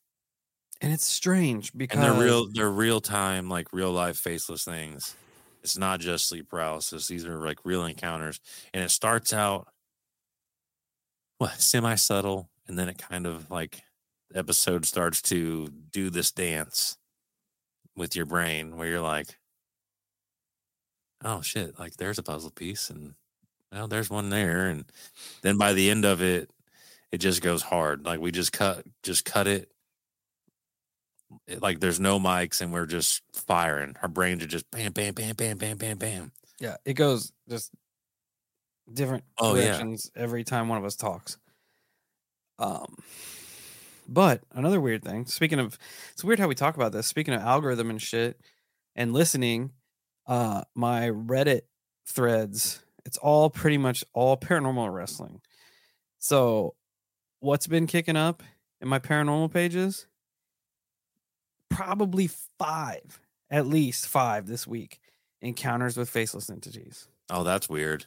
and it's strange because and they're real. They're real time, like real life faceless things. It's not just sleep paralysis. These are like real encounters, and it starts out what semi subtle, and then it kind of like the episode starts to do this dance with your brain where you're like, oh shit, like there's a puzzle piece, and well, there's one there, and then by the end of it, it just goes hard. Like we just cut, just cut it. It- like there's no mics, and we're just firing. Our brains are just bam, bam, bam, bam, bam, bam, bam. Yeah, it goes just different Oh, yeah. directions every time one of us talks. Um, but another weird thing. Speaking of, it's weird how we talk about this. Speaking of algorithm and shit, and listening, uh, my Reddit threads, it's all pretty much all paranormal wrestling. So, what's been kicking up in my paranormal pages? Probably five, at least five this week encounters with faceless entities. Oh, that's weird.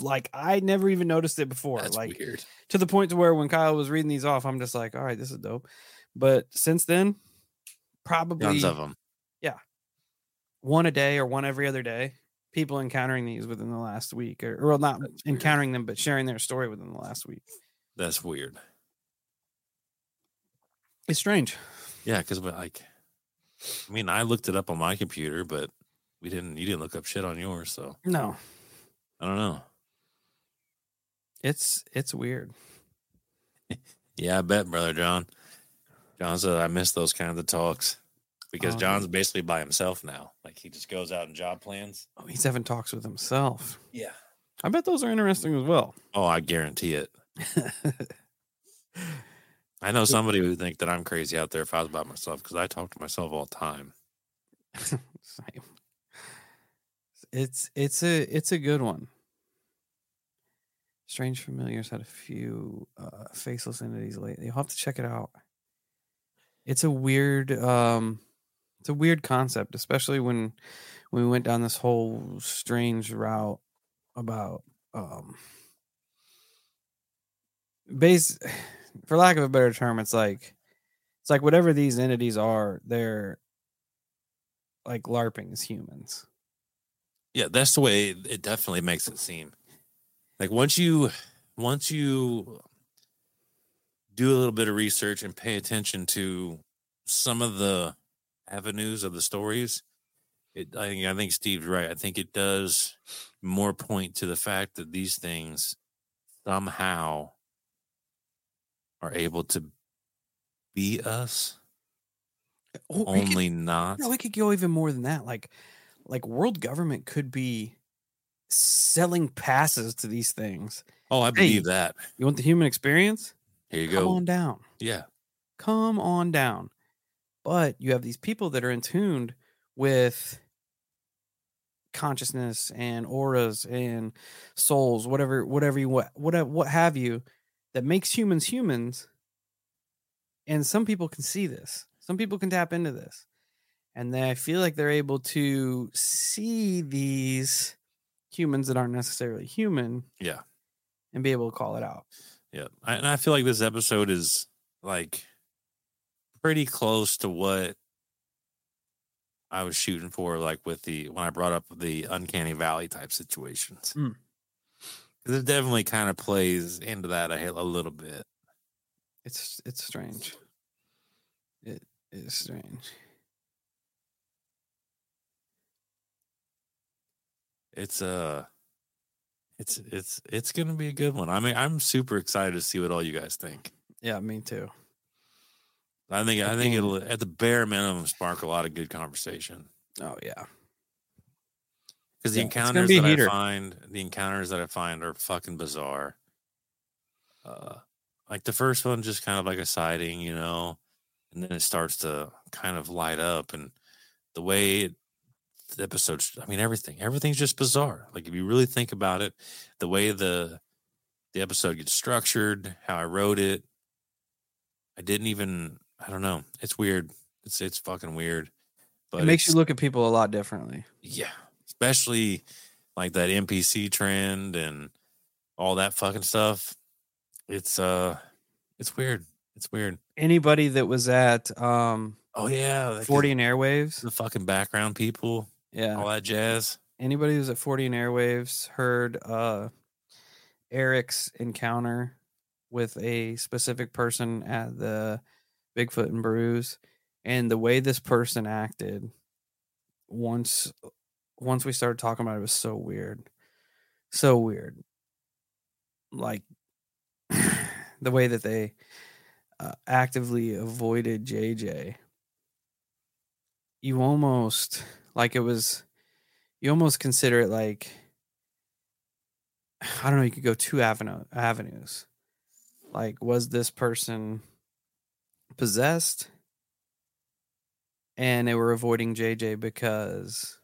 Like I never even noticed it before. That's like weird. to the point to where when Kyle was reading these off, I'm just like, all right, this is dope. But since then, probably Tons of them. One a day or one every other day. People encountering these within the last week, or, or well, not That's weird. encountering them, but sharing their story within the last week. That's weird. It's strange. Yeah, because like, I mean, I looked it up on my computer, but we didn't. You didn't look up shit on yours, so No, I don't know. it's it's weird. Yeah, I bet, brother John. John said I miss those kinds of talks because Oh. John's basically by himself now. Like he just goes out and job plans. Oh, he's having talks with himself. Yeah. I bet those are interesting as well. Oh, I guarantee it. I know somebody would think that I'm crazy out there if I was by myself because I talk to myself all the time. Same. It's it's a it's a good one. Strange Familiars had a few uh, faceless entities lately. You'll have to check it out. It's a weird um it's a weird concept, especially when we went down this whole strange route about um base for lack of a better term, it's like it's like whatever these entities are, they're like LARPing as humans. Yeah, that's the way it definitely makes it seem. Like once you once you do a little bit of research and pay attention to some of the avenues of the stories, it I think I think Steve's right. I think it does more point to the fact that these things somehow are able to be us, we could- only not. no, we could go even more than that. Like, like world government could be selling passes to these things. Oh, I Hey. believe that. You want the human experience? Here you Come go. on down. Yeah. Come on down. But you have these people that are in tuned with consciousness and auras and souls, whatever, whatever you what, whatever, what have you, that makes humans humans. And some people can see this. Some people can tap into this, and they I feel like they're able to see these humans that aren't necessarily human Yeah. and be able to call it out. Yeah, I, and I feel like this episode is like pretty close to what I was shooting for, like with the when I brought up the uncanny valley type situations. Mm. it definitely kind of plays into that a, a little bit. It's it's strange. It is strange. It's uh it's it's it's gonna be a good one. I mean, I'm super excited to see what all you guys think. Yeah, me too. I think I think it'll at the bare minimum spark a lot of good conversation. Oh yeah. Because the Yeah, encounters be that heater. I find, the encounters that I find are fucking bizarre. Uh, like the first one, just kind of like a sighting, you know, and then it starts to kind of light up, and the way it, the episodes, I mean, everything, everything's just bizarre. Like if you really think about it, the way the the episode gets structured, how I wrote it, I didn't even, I don't know, it's weird. It's it's fucking weird. But it makes you look at people a lot differently. yeah, especially like that NPC trend and all that fucking stuff. It's uh, it's weird. It's weird. Anybody that was at um Oh yeah, 40 could- and Airwaves, the fucking background people, yeah. all that jazz. Anybody who's at 40 and Airwaves heard uh Eric's encounter with a specific person at the Bigfoot and Brews and the way this person acted once once we started talking about it, it was so weird. So weird. Like the way that they uh, actively avoided JJ. You almost like it was you almost consider it like I don't know, you could go two avenue avenues. Like, was this person possessed and they were avoiding JJ because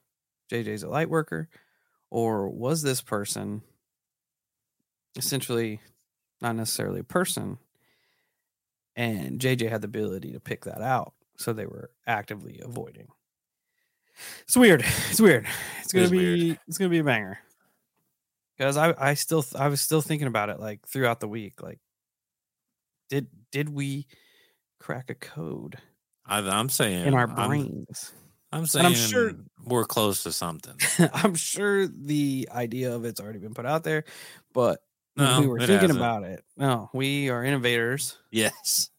JJ's a light worker? Or was this person essentially not necessarily a person and JJ had the ability to pick that out? So they were actively avoiding. It's weird. It's weird. It's gonna is be weird. it's gonna be a banger. Because I I still I was still thinking about it like throughout the week. Like, did did we crack a code I, I'm saying in our I'm- brains? I'm, saying I'm sure- we're close to something. I'm sure the idea of it's already been put out there, but No, we were thinking hasn't. about it. No, we are innovators Yes,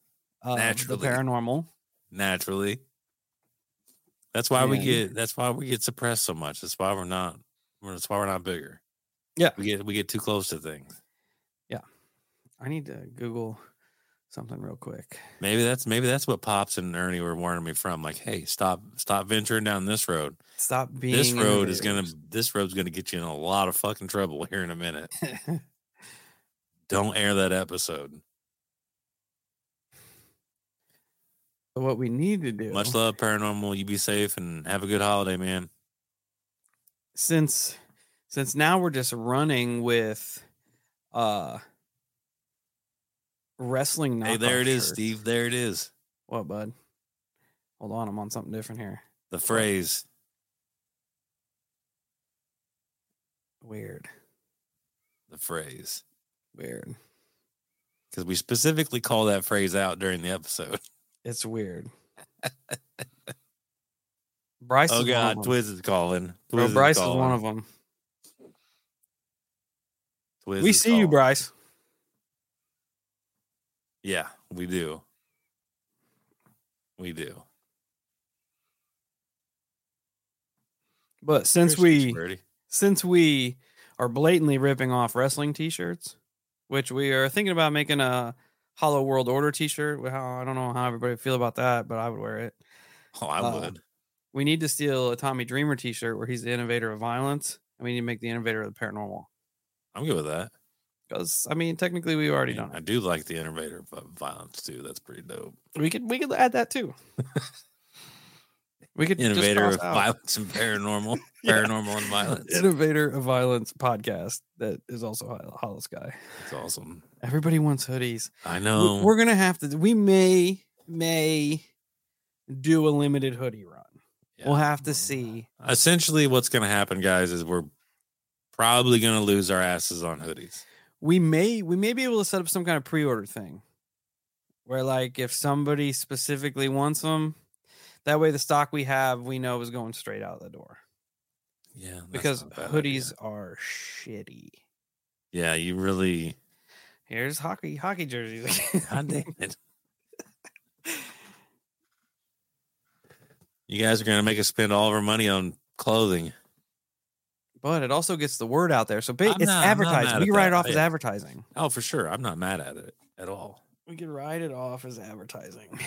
Naturally. the paranormal. naturally. That's why we get. That's why we get suppressed so much. That's why we're not. That's why we're not bigger. Yeah. we get we get too close to things. Yeah, I need to Google something real quick. Maybe that's maybe that's what Pops and Ernie were warning me from. Like, hey, stop stop venturing down this road. Stop being. this road is gonna this road's gonna get you in a lot of fucking trouble here in a minute. Don't air that episode. But what we need to do. Much love, paranormal. You be safe and have a good holiday, man. since since now we're just running with uh wrestling Hey, there it is. Steve. There it is. What, bud? Hold on, I'm on something different here. The phrase. Weird. The phrase. Weird. Because we specifically call that phrase out during the episode. It's weird. Bryce Oh God, one of them. Twiz is calling. Bro, Twiz is Bryce is calling. one of them. Twiz We is see you. Bryce. Yeah, we do. We do. But since we since we are blatantly ripping off wrestling t-shirts, which we are thinking about making a Hollow World Order t-shirt. Well, I don't know how everybody would feel about that, but I would wear it. Oh, I uh, would. We need to steal a Tommy Dreamer t-shirt where he's the innovator of violence, and we need to make the innovator of the paranormal. I'm good with that. Because I mean, technically, we've already I, mean, done I do like the innovator of violence too. That's pretty dope. We could we could add that too. we could Innovator of out. violence and paranormal, Yeah. paranormal and violence. Innovator of violence podcast that is also Hol- Holosky. It's awesome. Everybody wants hoodies. I We- know. We're gonna have to. We may may do a limited hoodie run. Yeah. We'll have to see. Essentially, what's going to happen, guys, is we're probably going to lose our asses on hoodies. We may we may be able to set up some kind of pre-order thing, where like if somebody specifically wants them, that way the stock we have we know is going straight out of the door Yeah, because not a bad hoodies idea. are shitty. Yeah, you really. Here's hockey hockey jerseys. God damn it. You guys are going to make us spend all of our money on clothing. But it also gets the word out there. So ba- it's not- advertising. We at write it that. off as advertising. Oh, for sure. I'm not mad at it at all. We can write it off as advertising.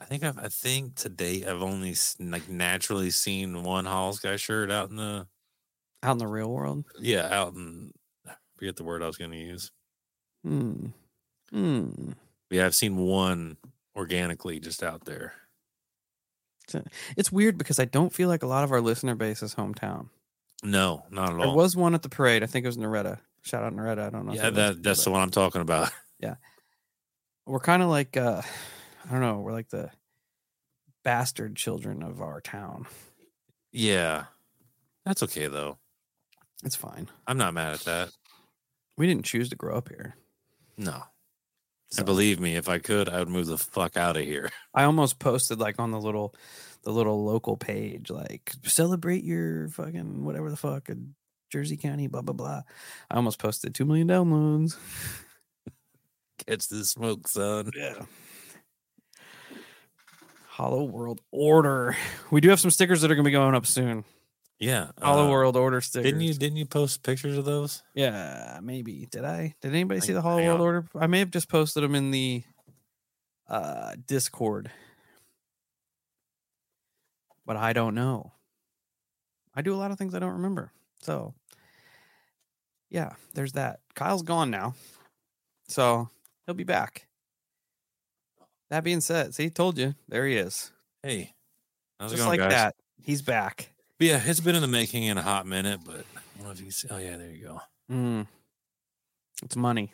I think I've I think to date I've only like naturally seen one Holosky shirt out in the Out in the real world. yeah out in I forget the word I was going to use. Hmm. Hmm. Yeah, I've seen one organically just out there. It's weird because I don't feel like a lot of our listener base is hometown. No, not at all. There was one at the parade. I think it was Noretta. Shout out Noretta. I don't know. yeah, that that's the one I'm talking about. Yeah. We're kind of like uh I don't know. We're like the bastard children of our town. Yeah, that's okay though. It's fine. I'm not mad at that. We didn't choose to grow up here. No, So and believe me, if I could, I would move the fuck out of here. I almost posted like on the little the little local page like celebrate your fucking whatever the fuck in Jersey County blah blah blah. I almost posted 2 million downloads. Catch the smoke, son. Yeah. Hollow World Order. We do have some stickers that are going to be going up soon. Yeah, Hollow uh, World Order stickers. Didn't you? Didn't you post pictures of those? Yeah, maybe. Did I? Did anybody see the Hollow World. Order? I may have just posted them in the uh Discord. But I don't know. I do a lot of things I don't remember. So yeah, there's that. Kyle's gone now. So he'll be back. That being said, see, told you, there he is. Hey, how's it Just going, like guys? that. He's back. But yeah, it's been in the making in a hot minute, but I don't know if you see. Oh yeah, there you go. Mm. It's money.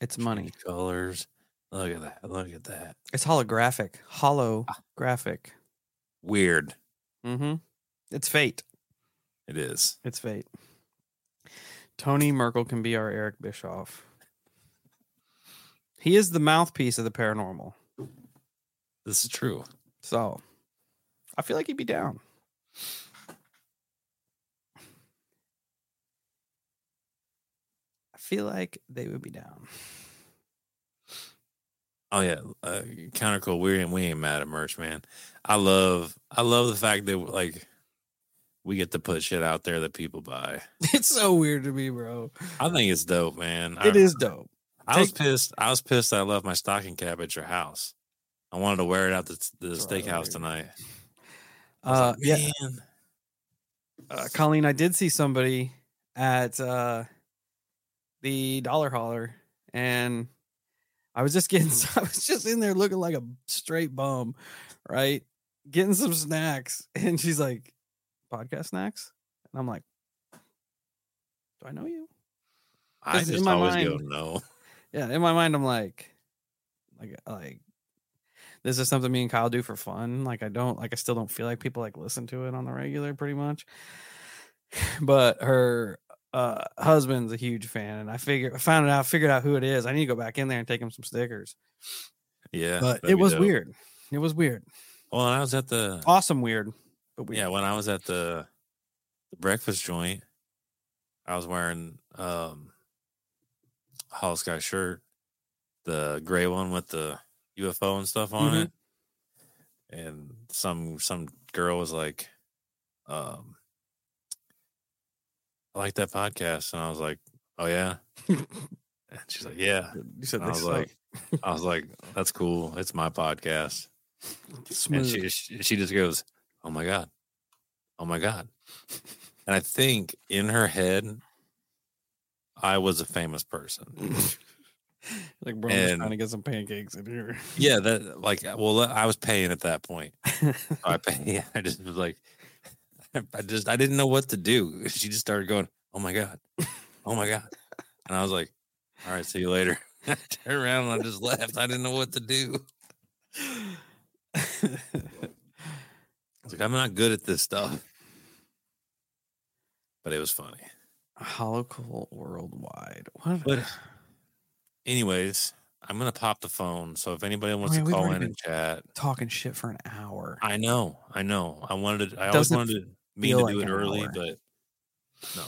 It's money. Colors. Look at that. Look at that. It's holographic. Holographic. Weird. Mm-hmm. It's fate. It is. It's fate. Tony Merkel can be our Eric Bischoff. He is the mouthpiece of the paranormal. This is true. So I feel like he'd be down. I feel like they would be down. Oh yeah, uh. We ain't we ain't mad at merch, man. I love I love the fact that like we get to put shit out there that people buy. It's so weird to me, bro. I think it's dope, man. It I, is dope. I was pissed. I was pissed. That I left my stocking cap at your house. I wanted to wear it out to the I steakhouse tonight. Uh, like, yeah, uh, Colleen, I did see somebody at uh, the Dollar Holler, and I was just getting, I was just in there looking like a straight bum, right? Getting some snacks, and she's like, "Podcast snacks," and I'm like, "Do I know you?" I 'cause in just my always go no. Yeah, in my mind, I'm like, like, uh, like, this is something me and Kyle do for fun. Like, I don't, like, I still don't feel like people like listen to it on the regular, pretty much. But her uh husband's a huge fan, and I figured, I found it out, figured out who it is. I need to go back in there and take him some stickers. Yeah, But it was dope. weird. It was weird, Well, I was at the awesome, weird, but weird. yeah when I was at the the breakfast joint, I was wearing um Holosky shirt, the gray one with the UFO and stuff on Mhm. it, and some some girl was like, um, I like that podcast, and I was like, oh yeah, and she's like, yeah, You said and I was suck. like, I was like, that's cool, it's my podcast. And she, she she just goes, "Oh my god, oh my god," and I think in her head, I was a famous person. like, bro, I'm and- trying to get some pancakes in here. Yeah, that like well, I was paying at that point. I pay. I just was like, I just I didn't know what to do. She just started going, "Oh my god, oh my god," and I was like, "All right, see you later." I turned around and I just left. I didn't know what to do. I was like, I'm not good at this stuff, but it was funny. Holocult worldwide. What? But anyways, I'm gonna pop the phone. So if anybody wants yeah, to call in and chat, talking shit for an hour. I know, I know. I wanted to. I always Doesn't wanted to mean feel to like do it early, hour. but no,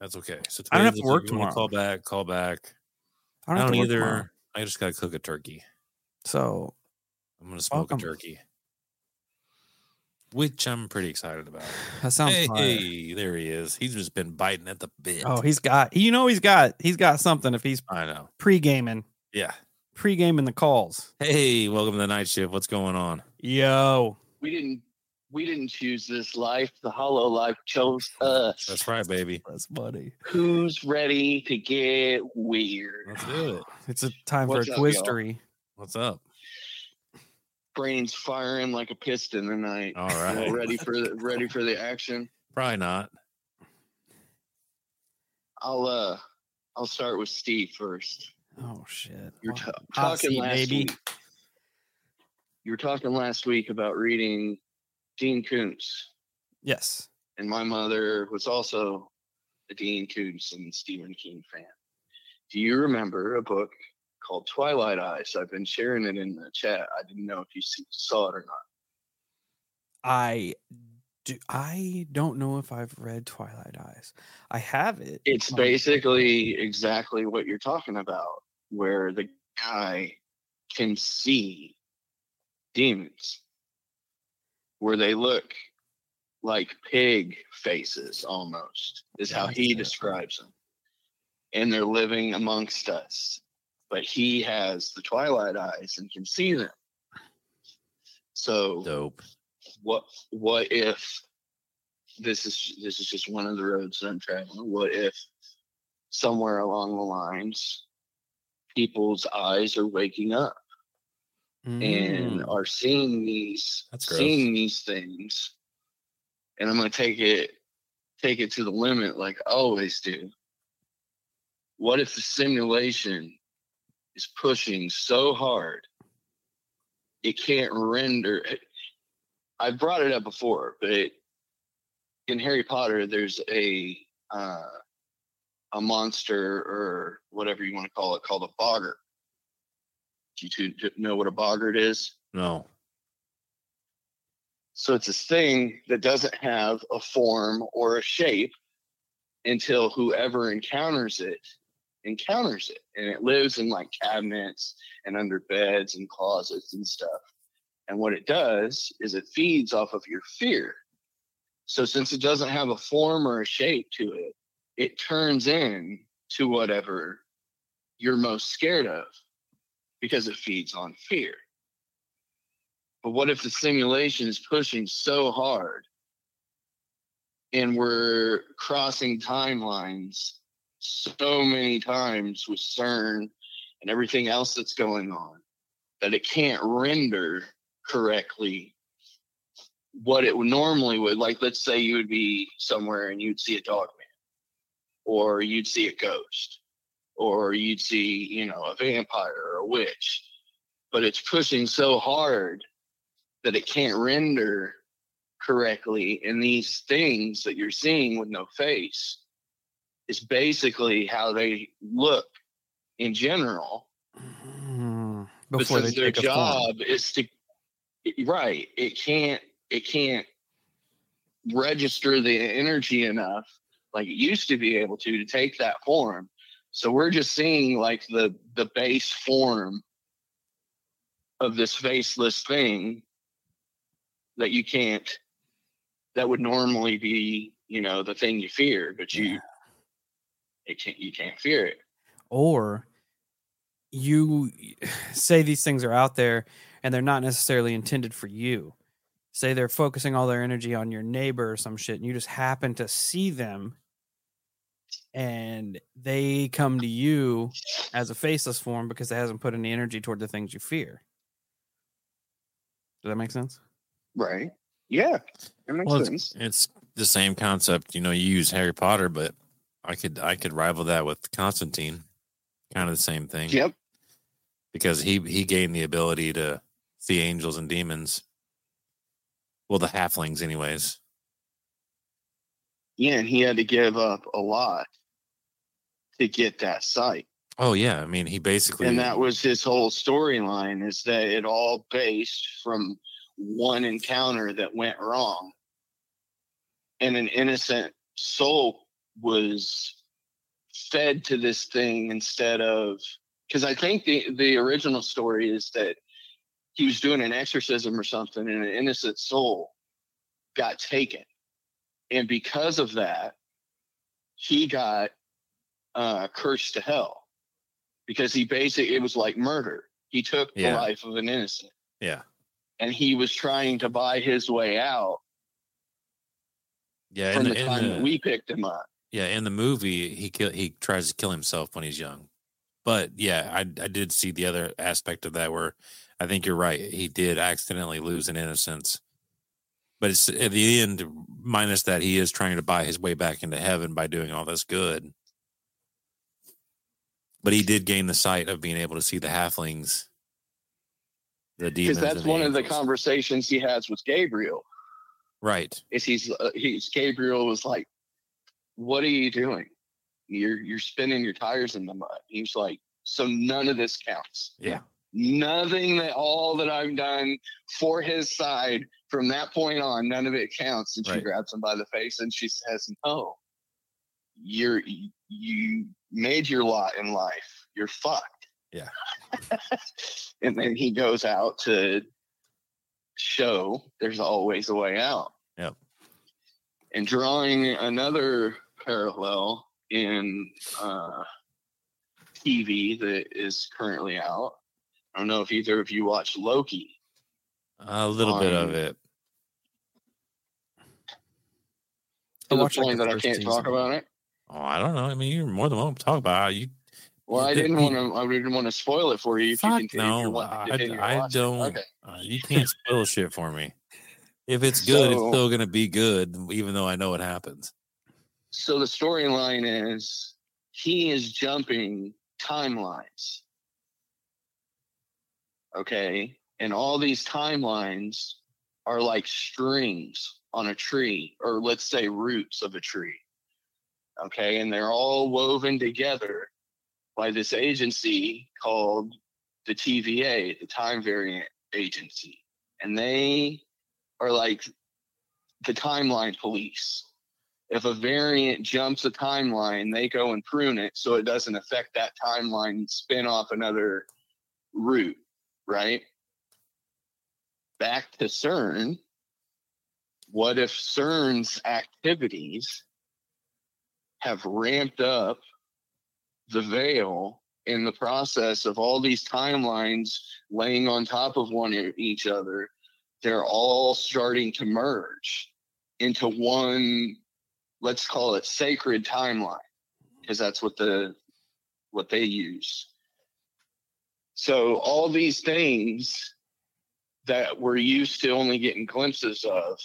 that's okay. So I don't have to work if you wanna tomorrow. Call back. Call back. I I don't, either. tomorrow. I just gotta cook a turkey. So I'm gonna smoke Welcome. a turkey, which I'm pretty excited about. that sounds hey, hey, there he is. He's just been biting at the bit. Oh, he's got. You know, he's got. He's got something. If he's I know. pre gaming, Yeah. pre gaming the calls. Hey, welcome to the night shift. What's going on? Yo. We didn't we didn't choose this life. The hollow life chose us. That's right, baby. That's funny. Who's ready to get weird? Let's do it. It's a time What's for a up, y'all? quistery. What's up? Brain's firing like a piston tonight. All Y'all right. ready for the ready for the action? Probably not. I'll uh I'll start with Steve first. Oh shit. You're ta- hot talking seat, last baby. week. You were talking last week about reading Dean Koontz, Yes. and my mother was also a Dean Koontz and Stephen King fan. Do you remember a book called Twilight Eyes? I've been sharing it in the chat. I didn't know if you saw it or not. I do I don't know if I've read Twilight Eyes. I have it. It's basically exactly what you're talking about, where the guy can see demons, where they look like pig faces almost, is how he describes them. And they're living amongst us. But he has the twilight eyes and can see them. So Dope. what what if this is this is just one of the roads that I'm traveling? What if somewhere along the lines people's eyes are waking up and mm, are seeing these seeing these things and I'm gonna take it take it to the limit like I always do. What if the simulation is pushing so hard it can't render I brought it up before, but in Harry Potter there's a uh a monster or whatever you want to call it called a boggart. Do you two know what a boggart is? No. So it's this thing that doesn't have a form or a shape until whoever encounters it encounters it. And it lives in like cabinets and under beds and closets and stuff. And what it does is it feeds off of your fear. So since it doesn't have a form or a shape to it, it turns in to whatever you're most scared of because it feeds on fear. But what if the simulation is pushing so hard and we're crossing timelines so many times with CERN and everything else that's going on that it can't render correctly what it normally would? Like, let's say you would be somewhere and you'd see a dog man, or you'd see a ghost, or you'd see, you know, a vampire or a witch, but it's pushing so hard that it can't render correctly. And these things that you're seeing with no face is basically how they look in general. mm, before they because their take a job is to right. It can't it can't register the energy enough like it used to be able to to take that form. So we're just seeing like the the base form of this faceless thing that you can't that would normally be you know the thing you fear but you Yeah. it can't you can't fear it or you say these things are out there and they're not necessarily intended for you. Say they're focusing all their energy on your neighbor or some shit, and you just happen to see them and they come to you as a faceless form because it hasn't put any energy toward the things you fear. Does that make sense? right yeah it makes Well, sense it's, it's the same concept. You know, you use Harry Potter, but I could I could rival that with Constantine. Kind of the same thing. yep Because he he gained the ability to see angels and demons. Well, the halflings, anyways. yeah and he had to give up a lot to get that site. Oh yeah, I mean he basically and that was his whole storyline is that it all based from one encounter that went wrong and an innocent soul was fed to this thing instead of because i think the the original story is that he was doing an exorcism or something and an innocent soul got taken and because of that he got uh cursed to hell because he basically it was like murder. He took Yeah. the life of an innocent, Yeah. and he was trying to buy his way out Yeah. from In the, the, time the- that we picked him up. yeah. In the movie, he kill, he tries to kill himself when he's young. But yeah, I I did see the other aspect of that where I think you're right. He did accidentally lose an innocence. But it's at the end, minus that he is trying to buy his way back into heaven by doing all this good. But he did gain the sight of being able to see the halflings, the demons. Because that's one of the conversations he has with Gabriel. Right. Is he's uh, he's Gabriel was like, "What are you doing? You're you're spinning your tires in the mud." He's like, "So none of this counts. Yeah. Nothing that all that I've done for his side from that point on, none of it counts." And she grabs him by the face and she says, "No, you're you made your lot in life. You're fucked." Yeah. and then he goes out to show there's always a way out. Yep. And drawing another parallel in uh, TV that is currently out. I don't know if either of you watch Loki. A little bit of it. To I the watched, like, the that I can't talk about it. Oh, I don't know. I mean, you're more than welcome to talk about it. You Well, I didn't did- want to. I didn't want to spoil it for you. If you Fuck you no. I, I don't. Okay. uh, you can't spoil shit for me. If it's good, it's still going to be good, even though I know what happens. So the storyline is he is jumping timelines. Okay. And all these timelines are like strings on a tree, or let's say roots of a tree. Okay. And they're all woven together by this agency called the TVA, the Time Variant Agency. And they are like the timeline police if a variant jumps a timeline, they go and prune it so it doesn't affect that timeline and spin off another route, right? Back to CERN. What if CERN's activities have ramped up the veil in the process of all these timelines laying on top of one each other? They're all starting to merge into one let's call it sacred timeline because that's what the what they use so all these things that we're used to only getting glimpses of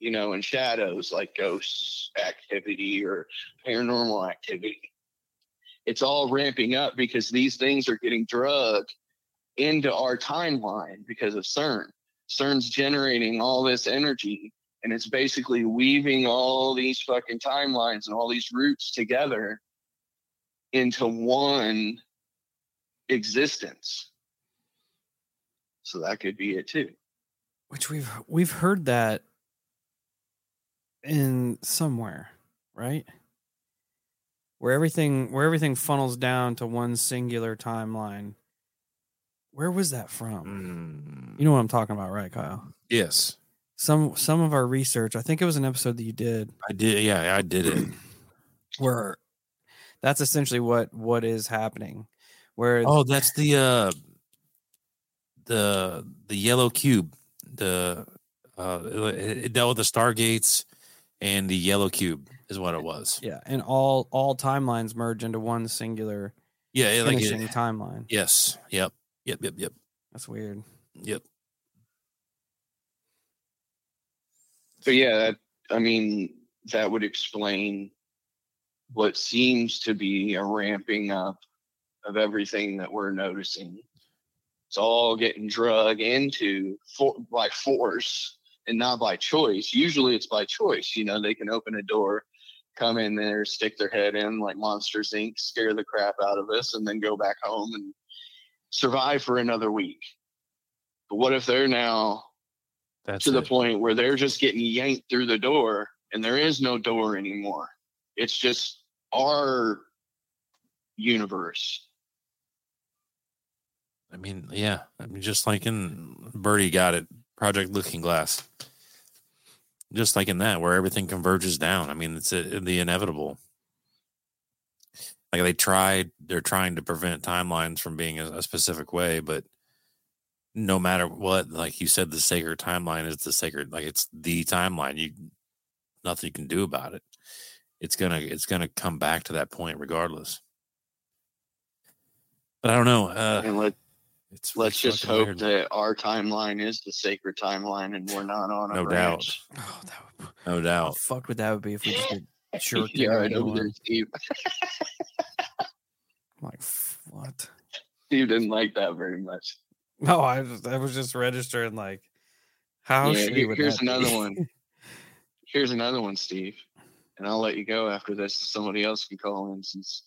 you know in shadows like ghosts activity or paranormal activity it's all ramping up because these things are getting drugged into our timeline because of CERN. CERN's generating all this energy and it's basically weaving all these fucking timelines and all these roots together into one existence. So that could be it too. Which we've we've heard that in somewhere, right? Where everything where everything funnels down to one singular timeline. Where was that from? Mm, You know what I'm talking about, right, Kyle? yes, Some some of our research, I think it was an episode that you did I did. Yeah, I did it. where that's essentially what what is happening. Where oh, that's the uh the the yellow cube. The uh it, it dealt with the stargates and the yellow cube is what it was. yeah, and all all timelines merge into one singular Yeah, it, like it- finishing timeline. yes. Yep. Yep. Yep. Yep. That's weird. Yep. So yeah, that, I mean that would explain what seems to be a ramping up of everything that we're noticing. It's all getting drug into for, by force and not by choice. Usually it's by choice. You know, they can open a door, come in there, stick their head in like Monsters Inc., scare the crap out of us, and then go back home and survive for another week. But what if they're now That's to the point where they're just getting yanked through the door and there is no door anymore. It's just our universe. I mean, yeah. I mean, just like in Birdie got it, Project Looking Glass. Just like in that, where everything converges down. I mean, it's uh the inevitable. like they tried they're trying to prevent timelines from being a, a specific way but no matter what like you said the sacred timeline is the sacred like it's the timeline you nothing you can do about it it's gonna it's gonna come back to that point regardless but i don't know uh let, it's let's just hope weird. that our timeline is the sacred timeline and we're not on a No branch. Oh, that would, no how doubt fucked would that would be if we just did jerk yeah, right over there. Steve. I'm like, what? Steve didn't like that very much. No, I was, I was just registering like, how Yeah, shitty here- here's that be? another one. Here's another one, Steve. And I'll let you go after this. so Somebody else can call in since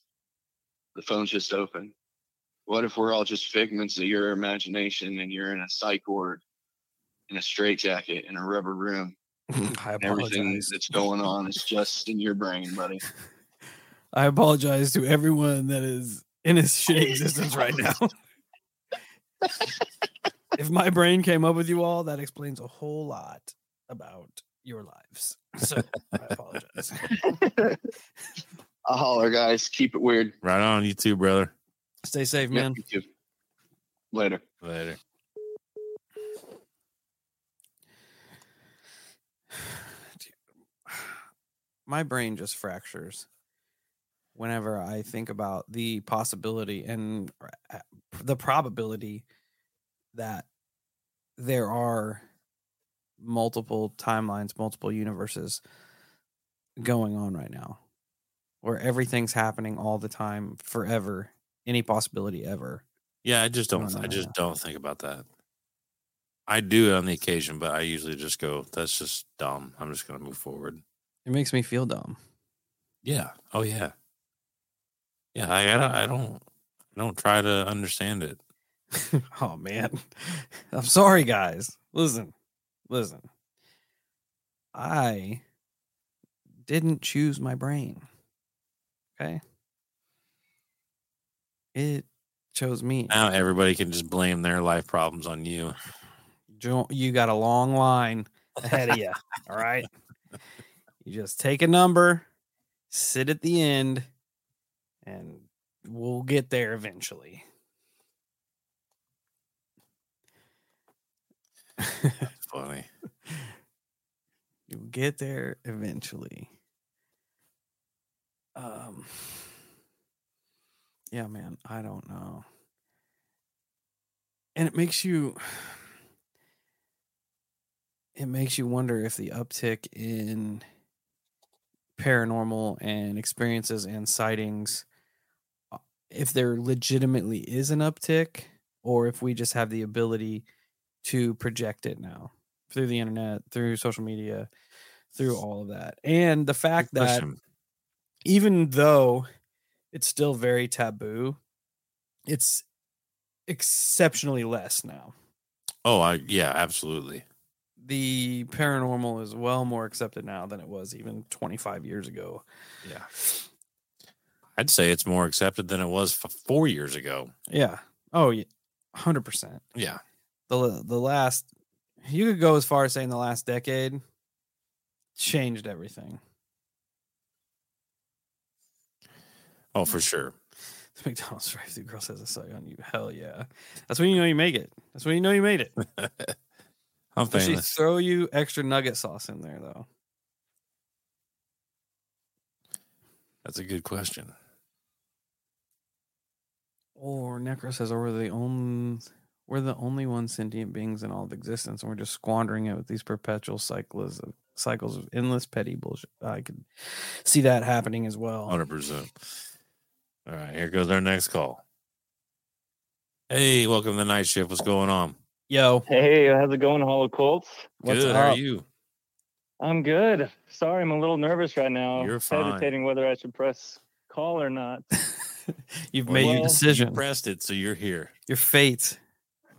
the phone's just open. What if we're all just figments of your imagination and you're in a psych ward in a straitjacket in a rubber room I and everything that's going on is just in your brain, buddy. I apologize to everyone that is in his shitty existence right now. if my brain came up with you all, that explains a whole lot about your lives. So I apologize. I'll holler, guys. Keep it weird. right on you too brother Stay safe, Yeah, man. you too. Later. later My brain just fractures whenever I think about the possibility and uh, the probability that there are multiple timelines, multiple universes going on right now where everything's happening all the time forever, any possibility ever. Yeah, I just don't. no, I just don't think about that. I do it on the occasion, but I usually just go, "That's just dumb. I'm just going to move forward." It makes me feel dumb. Yeah. Oh yeah. Yeah. I I don't. I don't. I don't try to understand it. oh man. I'm sorry guys. Listen. Listen. I didn't choose my brain. Okay? It chose me. Now everybody can just blame their life problems on you. You got a long line ahead of you. All right? You just take a number, sit at the end, and we'll get there eventually. That's funny. You'll get there eventually. Um Yeah, man, I don't know. And it makes you it makes you wonder if the uptick in paranormal and experiences and sightings uh, if there legitimately is an uptick or if we just have the ability to project it now through the internet, through social media, through all of that. And the fact that even though it's still very taboo, it's exceptionally less now. Oh, I yeah, absolutely. The paranormal is well more accepted now than it was even 25 years ago. Yeah. I'd say it's more accepted than it was f- four years ago. Yeah. Oh, yeah. 100%. Yeah. The the last you could go as far as saying the last decade changed everything. Oh, for sure. The McDonald's drive-through girl says a sight on you. Hell yeah. That's when you know you make it. That's when you know you made it. I'm Does she famous. throw you extra nugget sauce in there though? That's a good question. Or Necro says, or we're the only we're the only one sentient beings in all of existence, and we're just squandering it with these perpetual cycles of cycles of endless petty bullshit. I could see that happening as well. Hundred percent. All right, here goes our next call. Hey, welcome to the night shift. What's going on? Yo, Hey, how's it going, Hollow Colts? what's Good. How are you? I'm good. Sorry, I'm a little nervous right now. You're fine. Hesitating whether I should press call or not. You've made your decision. You pressed it, so you're here. your fate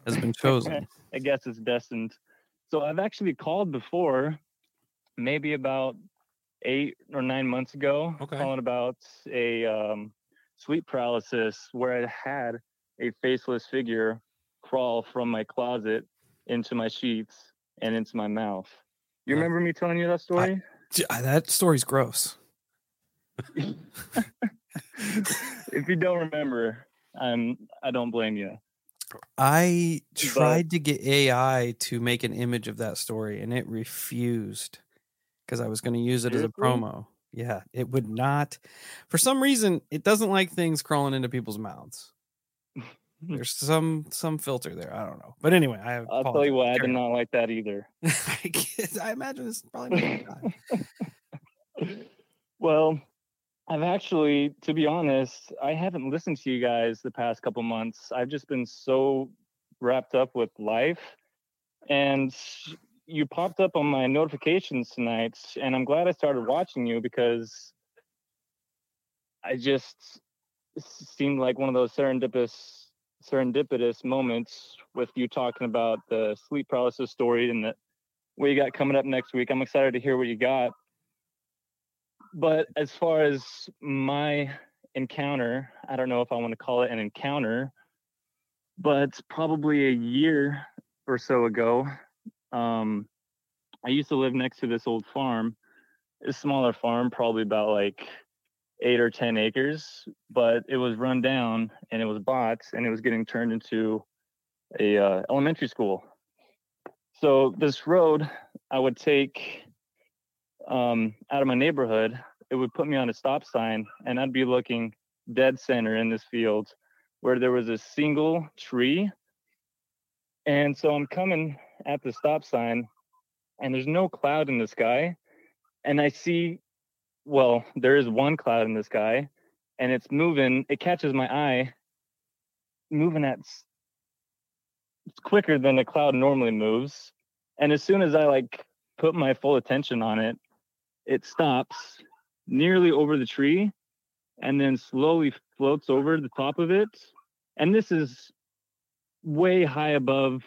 has been chosen. I guess it's destined. So I've actually called before, maybe about eight or nine months ago, Okay. calling about a um, sleep paralysis where I had a faceless figure crawl from my closet into my sheets and into my mouth. You remember me telling you that story? Uh, that story's gross. if you don't remember, I'm I don't blame you. I tried to get AI to make an image of that story and it refused because I was going to use it as a promo. Yeah, it would not. For some reason, it doesn't like things crawling into people's mouths. There's some some filter there. I don't know. But anyway, I have. I'll tell you what, I did not like that either. I, guess- I imagine it's probably well, I've actually, to be honest, I haven't listened to you guys the past couple months. I've just been so wrapped up with life. And you popped up on my notifications tonight, and I'm glad I started watching you because I just seemed like one of those serendipitous serendipitous moments with you talking about the sleep paralysis story and the what you got coming up next week. I'm excited to hear what you got but as far as my encounter, I don't know if I want to call it an encounter, but probably a year or so ago, um, I used to live next to this old farm, a smaller farm, probably about like eight or 10 acres, but it was run down and it was bought and it was getting turned into a uh, elementary school. So this road I would take um, out of my neighborhood, it would put me on a stop sign, and I'd be looking dead center in this field where there was a single tree. And so I'm coming at the stop sign, and there's no cloud in the sky. And I see, well, there is one cloud in the sky, and it's moving. It catches my eye, moving at quicker than a cloud normally moves. And as soon as I like put my full attention on it, it stops nearly over the tree and then slowly floats over the top of it. And this is way high above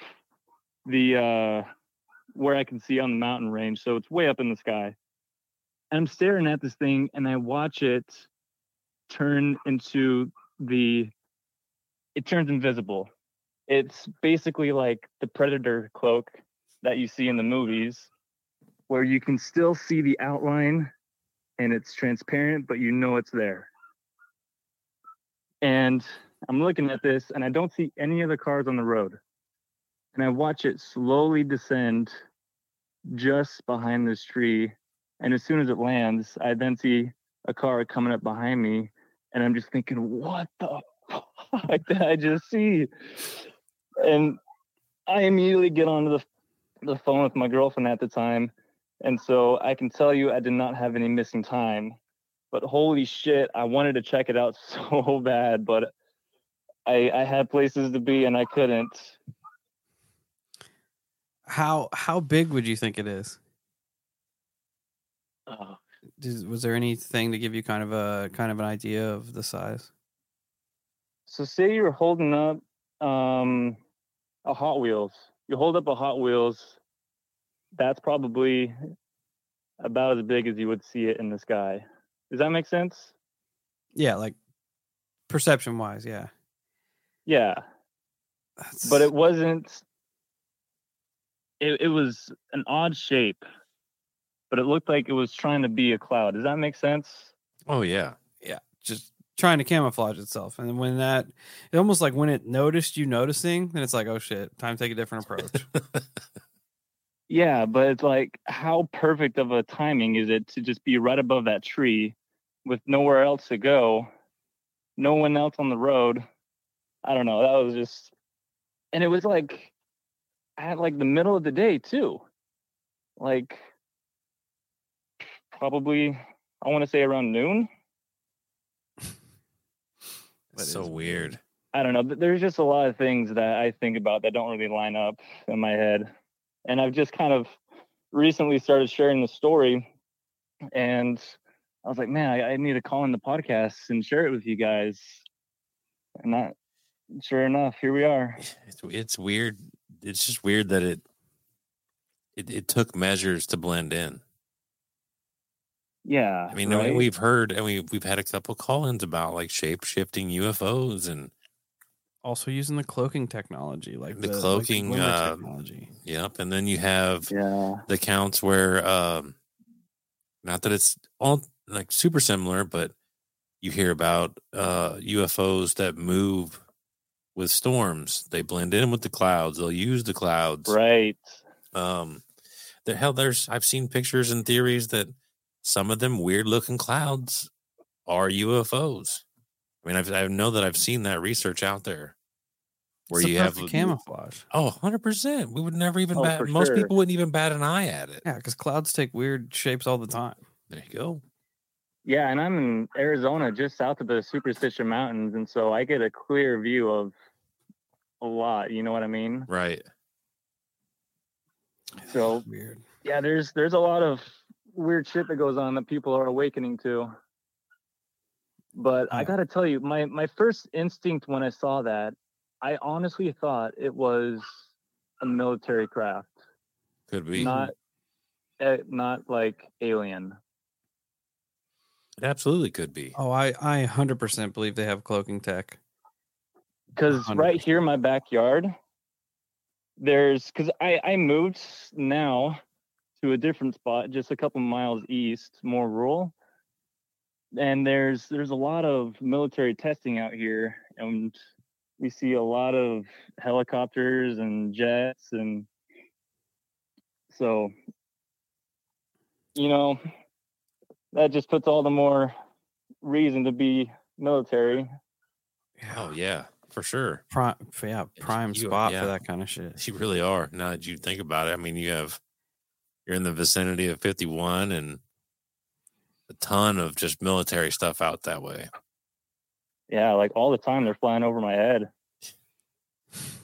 the uh where I can see on the mountain range. So it's way up in the sky. And I'm staring at this thing and I watch it turn into the it turns invisible. It's basically like the predator cloak that you see in the movies where you can still see the outline and it's transparent, but you know it's there. And I'm looking at this and I don't see any other cars on the road. And I watch it slowly descend just behind this tree. And as soon as it lands, I then see a car coming up behind me. And I'm just thinking, what the fuck did I just see? And I immediately get onto the, the phone with my girlfriend at the time and so I can tell you I did not have any missing time. But holy shit, I wanted to check it out so bad, but I I had places to be and I couldn't. How how big would you think it is? Uh, was there anything to give you kind of a kind of an idea of the size? so say you're holding up um a Hot Wheels. You hold up a Hot Wheels, that's probably about as big as you would see it in the sky. Does that make sense? Yeah, like perception wise, yeah. Yeah. That's, but it wasn't it, it was an odd shape but it looked like it was trying to be a cloud does that make sense Oh yeah. yeah, just trying to camouflage itself. And then when that, it almost like when it noticed you noticing, then it's like, oh shit, time to take a different approach. yeah but it's like how perfect of a timing is it to just be right above that tree with nowhere else to go no one else on the road i don't know that was just and it was like at like the middle of the day too like probably i want to say around noon That It's so weird. I don't know. There's just a lot of things that I think about that don't really line up in my head. And I've just kind of recently started sharing the story. And I was like, man, I, I need to call in the podcast and share it with you guys. And that, sure enough, here we are. It's, it's weird. It's just weird that it, it it took measures to blend in. Yeah. I mean, right? we've heard and we we've had a couple call-ins about like shape shifting UFOs and also using the cloaking technology, like The like cloaking, glimmer uh, technology. yep. And then you have yeah. the counts where um not that it's all like super similar, but you hear about uh, UFOs that move with storms. They blend in with the clouds. They'll use the clouds. Right. Um, the hell, there's I've seen pictures and theories that some of them weird looking clouds are UFOs. I mean, I've, I know that I've seen that research out there where It's you have camouflage. Oh, 100%. We would never even Oh, bat, most sure. people wouldn't even bat an eye at it. Yeah, because clouds take weird shapes all the time. There you go. Yeah, and I'm in Arizona, just south of the Superstition Mountains, and so I get a clear view of a lot. You know what I mean? Right. So Weird. yeah, there's there's a lot of weird shit that goes on that people are awakening to. But I gotta tell you, my my first instinct when I saw that, I honestly thought it was a military craft, Could be. not eh, not like alien. it absolutely could be. Oh, I I hundred percent believe they have cloaking tech. Because right here in my backyard there's because I, I moved now to a different spot just a couple miles east more rural. And there's there's a lot of military testing out here and we see a lot of helicopters and jets and so you know that just puts all the more reason to be military. Oh, yeah, for sure. Prime, yeah, prime you- spot yeah. for that kind of shit. You really are. Now that you think about it, I mean, you have, you're in the vicinity of 51 and a ton of just military stuff out that way. Yeah, like all the time they're flying over my head.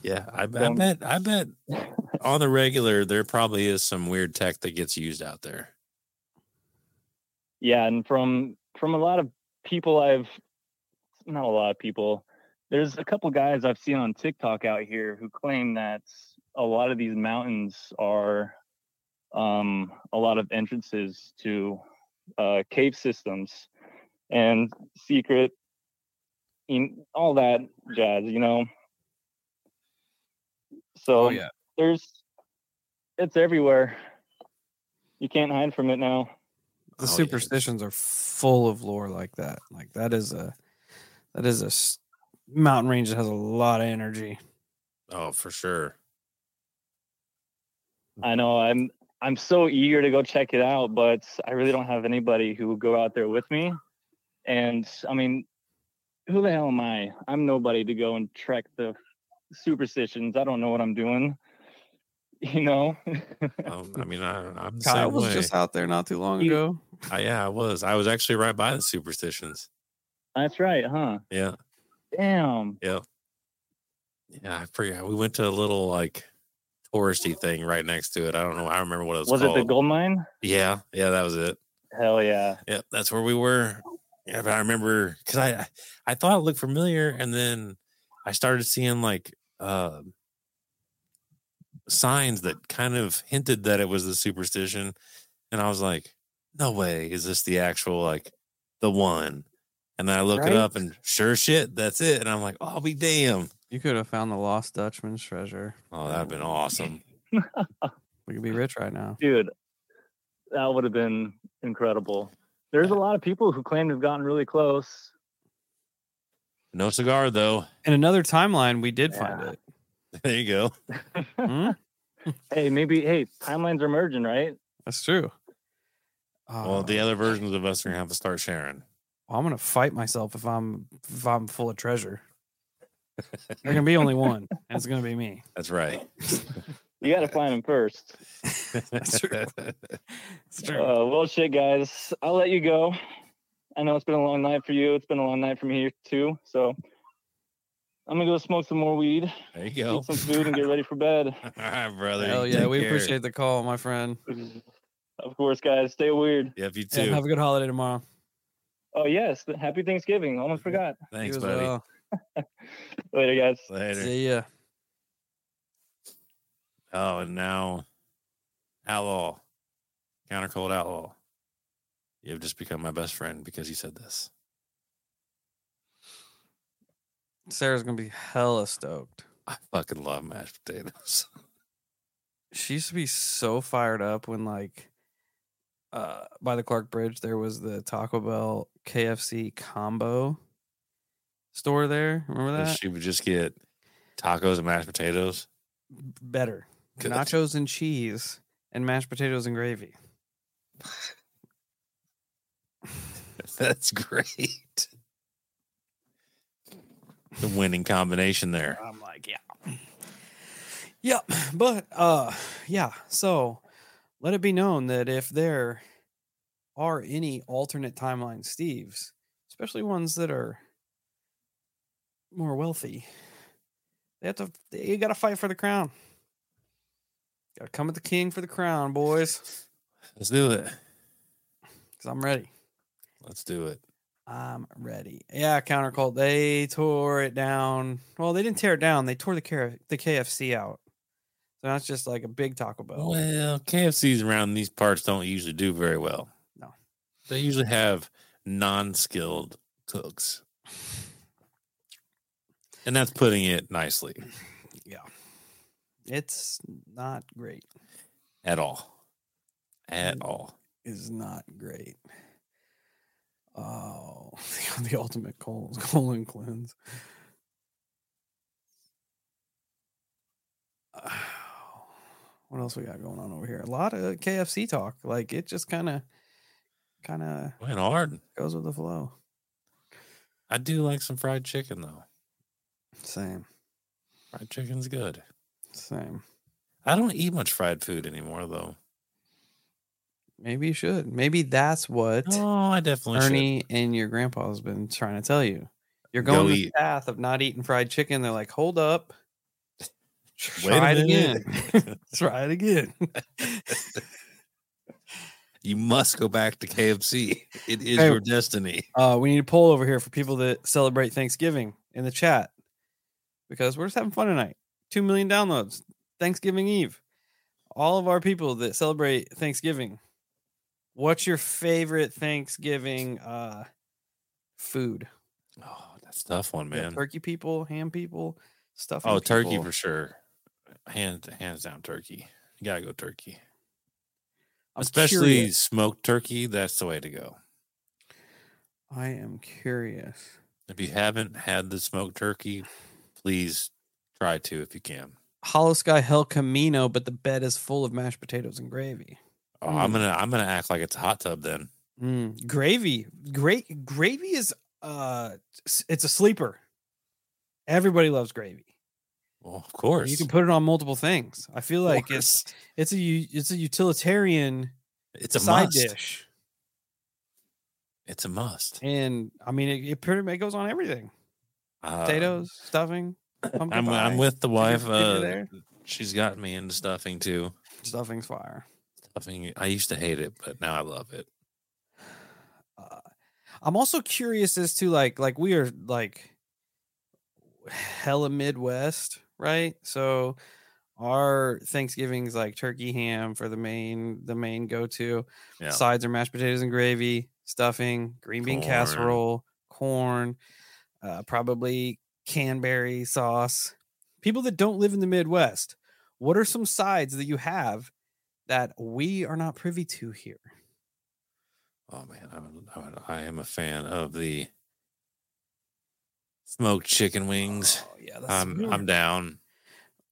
Yeah. I, I bet, I bet on the regular, there probably is some weird tech that gets used out there. Yeah, and from from a lot of people I've not a lot of people. There's a couple guys I've seen on TikTok out here who claim that a lot of these mountains are um a lot of entrances to uh cave systems and secret in all that jazz, you know. So Oh yeah, there's it's everywhere. You can't hide from it now. the Oh, yeah. superstitions are full of lore like that. Like that is a that is a s- mountain range that has a lot of energy. Oh, for sure. I know I'm I'm so eager to go check it out, but I really don't have anybody who will go out there with me. And I mean, who the hell am I? I'm nobody to go and trek the superstitions. I don't know what I'm doing. You know? Um, I mean, I, I'm the Kyle same was way. just out there not too long You- ago. I, yeah, I was. I was actually right by the superstitions. That's right, huh? Yeah. Damn. Yeah. Yeah, I forget. We went to a little like touristy thing right next to it. I don't know. I remember what it was, Was called. it the gold mine? Yeah, yeah, that was it. Hell yeah. Yeah, that's where we were. Yeah, but I remember because I I thought it looked familiar, and then I started seeing like uh, signs that kind of hinted that it was the superstition, and I was like, "No way, is this the actual like the one?" And then I look it up, and sure shit, that's it. And I'm like, "Oh, be damn!" You could have found the lost Dutchman's treasure. Oh, that'd been awesome. We could be rich right now. Dude, that would have been incredible. There's a lot of people who claim to have gotten really close. No cigar though. In another timeline, we did find it. There you go. Hmm? hey, maybe hey, timelines are merging, right? That's true. Well, the Uh, other versions of us are gonna have to start sharing. I'm gonna fight myself if I'm if I'm full of treasure. There can be only one, and it's gonna be me. That's right. You got to find him first. That's true. It's true. Uh, well, shit, guys, I'll let you go. I know it's been a long night for you. It's been a long night for me too. So I'm gonna go smoke some more weed, There you go. eat some food, and get ready for bed. All right, brother. Hell yeah, take we care. appreciate the call, my friend. Of course, guys, stay weird. Yep, you Yeah, too. have a good holiday tomorrow. Oh yes, happy Thanksgiving. Almost forgot. Thanks, buddy. well. Later, guys. Later. See ya. Oh, and now, outlaw, counter cult outlaw. You have just become my best friend because you said this. Sarah's gonna be hella stoked. I fucking love mashed potatoes. She used to be so fired up when like uh, by the Clark Bridge, there was the Taco Bell KFC combo store there. Remember that? She would just get tacos and mashed potatoes. Better. Good. Nachos and cheese and mashed potatoes and gravy. That's great. The winning combination there. I'm like, yeah. Yep. But uh yeah, so let it be known that if there are any alternate timeline Steves, especially ones that are more wealthy, they have to you gotta fight for the crown. Gotta come at the king for the crown, boys. Let's do it. Cause I'm ready. Let's do it. I'm ready. Yeah, counter cult. They tore it down. Well, they didn't tear it down. They tore the K- the KFC out. So that's just like a big Taco Bell. Well, KFCs around these parts don't usually do very well. No. They usually have non-skilled cooks. And that's putting it nicely Yeah, it's not great. at all. At all. Is not great. Oh, the ultimate colon, colon cleanse. What else we got going on over here? A lot of KFC talk. Like it just kind of, kind of Went hard. goes with the flow. I do like some fried chicken though. Same, Fried chicken's good. same. I don't eat much fried food anymore though. Maybe you should. Maybe that's what Oh, I definitely should. Ernie and your grandpa's been trying to tell you. You're going Go going the path of not eating fried chicken. They're like, hold up. Try it again. Try it again. You must go back to KFC. It is Hey, your destiny. Uh, we need a poll over here for people that celebrate Thanksgiving in the chat because we're just having fun tonight. Two million downloads. Thanksgiving Eve. All of our people that celebrate Thanksgiving. What's your favorite Thanksgiving uh, food? Oh, that's a tough one, man. Turkey people, ham people, stuff. Oh, turkey for sure. Hands hands down turkey. You gotta go turkey. Especially smoked turkey, that's the way to go. I am curious. If you haven't had the smoked turkey, please try to if you can. Hollow Sky Hell Camino, but the bed is full of mashed potatoes and gravy. Oh, I'm Mm. gonna I'm gonna act like it's a hot tub then. Mm, gravy, great gravy is uh, it's a sleeper. Everybody loves gravy. Well, of course. You can put it on multiple things. I feel like it's it's a it's a utilitarian it's a side must. dish, It's a must. and I mean it, it pretty it goes on everything: Uh, potatoes, stuffing. pumpkin I'm I'm with the wife. Uh, she's got me into stuffing too. Stuffing's fire. Stuffing. I used to hate it, but now I love it. uh, I'm also curious as to like like we are like hella Midwest, right? So our Thanksgiving's like turkey ham for the main the main go to. Yeah. Sides are mashed potatoes and gravy, stuffing, green bean Corn. casserole, corn, uh, probably canberry sauce. People that don't live in the Midwest, what are some sides that you have that we are not privy to here? Oh man, I'm, I'm, I am a fan of the smoked chicken wings. Oh, yeah, that's I'm weird. I'm down.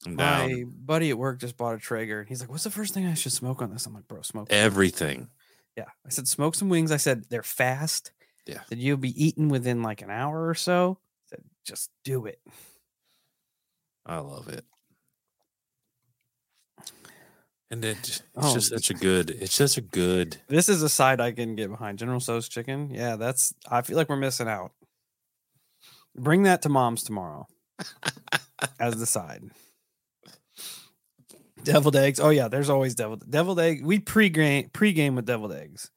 I'm down. My buddy at work just bought a Traeger. and He's like, "What's the first thing I should smoke on this?" I'm like, "Bro, smoke." some wings." Everything. Yeah, I said, "Smoke some wings." I said, "They're fast." Yeah. That you'll be eaten within like an hour or so. I said, "Just do it." I love it. And it, it's Oh, just such a good. It's just a good. This is a side I can get behind. General Tso's chicken. Yeah, that's. I feel like we're missing out. Bring that to mom's tomorrow as the side. Deviled eggs. Oh yeah, there's always deviled deviled egg. We pre-game pre-game with deviled eggs.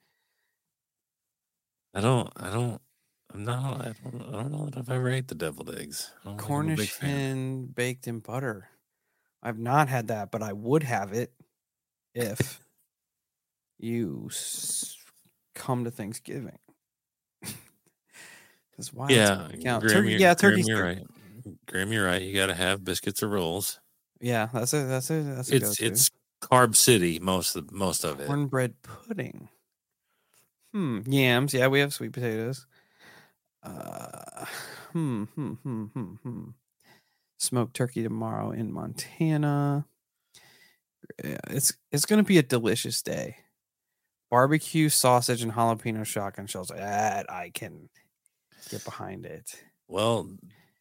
I don't. I don't. I'm not. I don't. I don't know that I've ever ate the deviled eggs. I don't think I'm a big Cornish hen baked in butter. I've not had that, but I would have it if you come to Thanksgiving. Because why? Yeah, count? Graham, you're, yeah, Graham, turkey's you're right. Graham, you're right. You got to have biscuits or rolls. Yeah, that's a that's a that's a It's go-to. it's carb city most of most of it. cornbread pudding. Hmm. Yams. Yeah, we have sweet potatoes. Uh, hmm. Hmm. Hmm. Hmm. Hmm. Smoked turkey tomorrow in Montana. Yeah, it's it's gonna be a delicious day. Barbecue sausage and jalapeno shotgun shells. That I can get behind it. Well,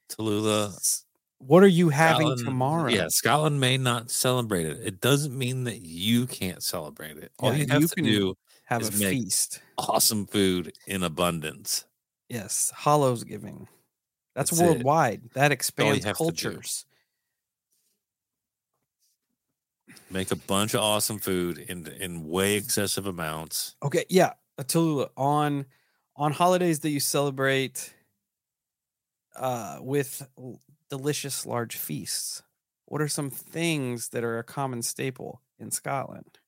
Tallulah, What are you having Scotland- tomorrow? Yeah, Scotland may not celebrate it. It doesn't mean that you can't celebrate it. All Yeah, you have you to can- do have a make- feast. awesome food in abundance. Yes, Hollow's giving. That's, That's it. worldwide. That expands have to do. cultures. Make a bunch of awesome food in in way excessive amounts. Okay, yeah, Tallulah on on holidays that you celebrate uh, with delicious large feasts. What are some things that are a common staple in Scotland?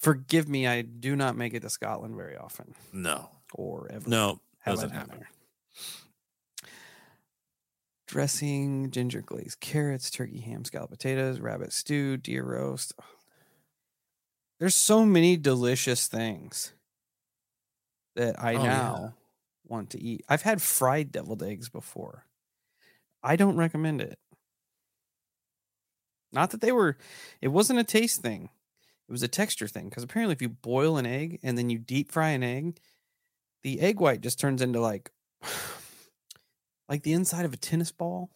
Forgive me, I do not make it to Scotland very often, No, or ever. no, doesn't happen. Dressing, ginger glazed carrots, turkey ham, scalloped potatoes, rabbit stew, deer roast. There's so many delicious things that I Oh, yeah. now want to eat. I've had fried deviled eggs before. I don't recommend it. Not that they were, it wasn't a taste thing. It was a texture thing. Because apparently, if you boil an egg and then you deep fry an egg, the egg white just turns into like like the inside of a tennis ball.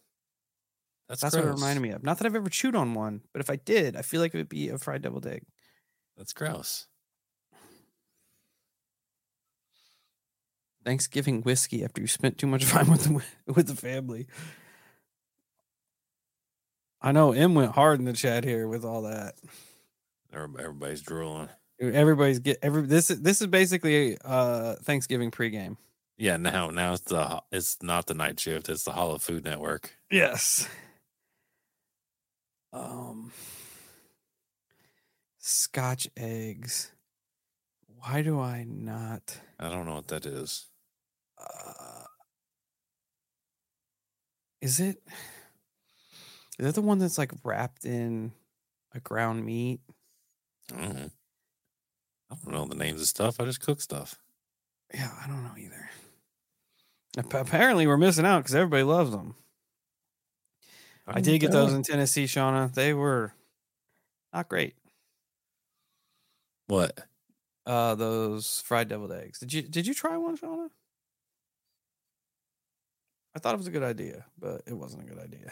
That's, That's what it reminded me of. Not that I've ever chewed on one, but if I did, I feel like it would be a fried deviled egg. That's gross. Thanksgiving whiskey after you spent too much time with the with the family. I know M went hard in the chat here with all that. Everybody's drooling. Everybody's get every this is this is basically uh Thanksgiving pregame. Yeah, now now it's the it's not the night shift. It's the Hollow Food Network. Yes. Um Scotch eggs. Why do I not I don't know what that is. Uh Is it Is that the one that's like wrapped in a ground meat? I don't know. I don't know the names of stuff. I just cook stuff. Yeah, I don't know either. Apparently, we're missing out because everybody loves them. I did get those in Tennessee, Shauna. They were not great. What? Uh, those fried deviled eggs. Did you did you try one, Shauna? I thought it was a good idea, but it wasn't a good idea.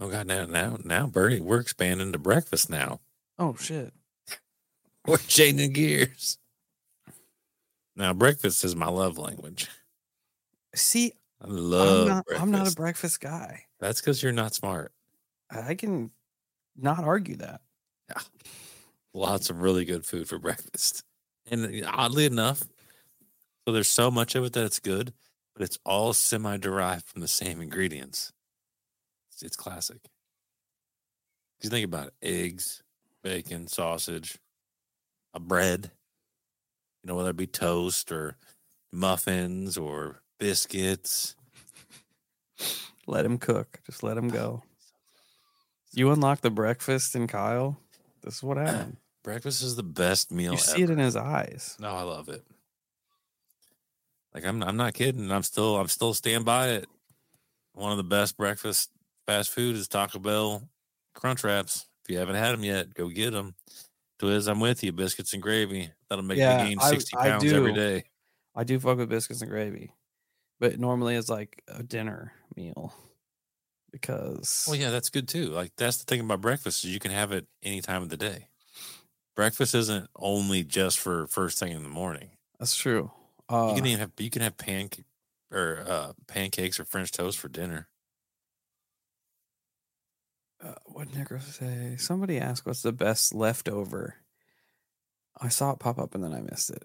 Oh god, now now now, Bertie, we're expanding to breakfast now. Oh shit! We're changing gears. Now, breakfast is my love language. See, I love I'm not. breakfast. I'm not a breakfast guy. That's because you're not smart. I can not argue that. Lots of really good food for breakfast. And oddly enough, so there's so much of it that it's good, but it's all semi derived from the same ingredients. It's, it's classic. you think about it eggs, bacon, sausage, a bread, you know, whether it be toast or muffins or biscuits. Let him cook. Just let him go. You unlock the breakfast in Kyle. This is what happened. Breakfast is the best meal You see ever. it in his eyes. No, I love it. Like I'm I'm not kidding. I'm still I'm still stand by it. One of the best breakfast fast food is Taco Bell Crunch Wraps. If you haven't had them yet, go get them. Twiz, I'm with you. Biscuits and gravy. That'll make Yeah, me gain 60 I pounds every do. day. I do fuck with biscuits and gravy, but normally it's like a dinner meal because Well, yeah, that's good too. Like that's the thing about breakfast is you can have it any time of the day. Breakfast isn't only just for first thing in the morning. that's true. Uh, you can even have you can have pancake or uh, pancakes or French toast for dinner. uh, what did Necro say? Somebody asked, "What's the best leftover?" I saw it pop up and then I missed it.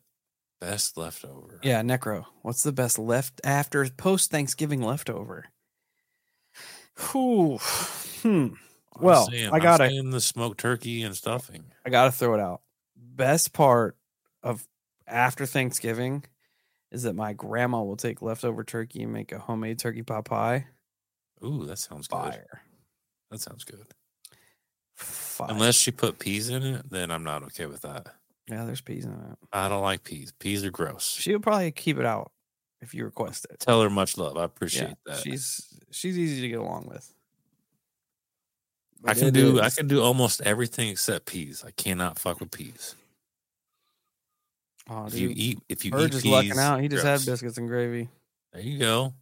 Best leftover. Yeah, Necro. What's the best left after post Thanksgiving leftover? Whew. Hmm. I'm Well, saying- I gotta- saying the smoked turkey and stuffing. I gotta throw it out. Best part of after Thanksgiving is that my grandma will take leftover turkey and make a homemade turkey pot pie. Ooh, that sounds good. That sounds good. Five. Unless she put peas in it, then I'm not okay with that. yeah, there's peas in it. I don't like peas. Peas are gross. She'll probably keep it out if you request it. Tell her much love. I appreciate Yeah, that. she's she's easy to get along with. I can do I can do almost everything except peas. I cannot fuck with peas. Oh, If you dude. eat if you Bird eat just peas, lucking out. He just gross. had biscuits and gravy, There you go.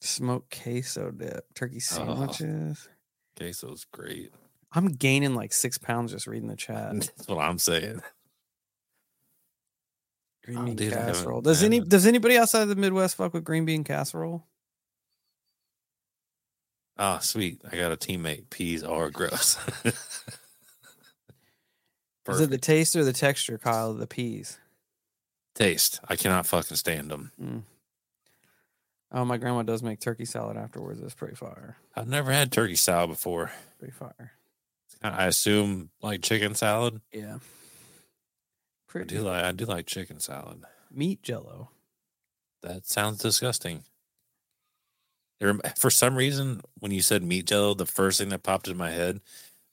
smoked queso dip, turkey Oh. sandwiches. Queso's great. I'm gaining like six pounds just reading the chat. That's what I'm saying. Green Oh, bean dude, casserole. Does any does anybody outside of the Midwest fuck with green bean casserole? Ah, sweet. I got a teammate. Peas are gross. Is it the taste or the texture, Kyle? of The peas. taste? I cannot fucking stand them. Mm. Oh, my grandma does make turkey salad afterwards. It's pretty fire. I've never had turkey salad before. Pretty fire. I assume like chicken salad. Yeah. I do like I do like chicken salad. meat jello. That sounds disgusting. For some reason, when you said meat jello, the first thing that popped in my head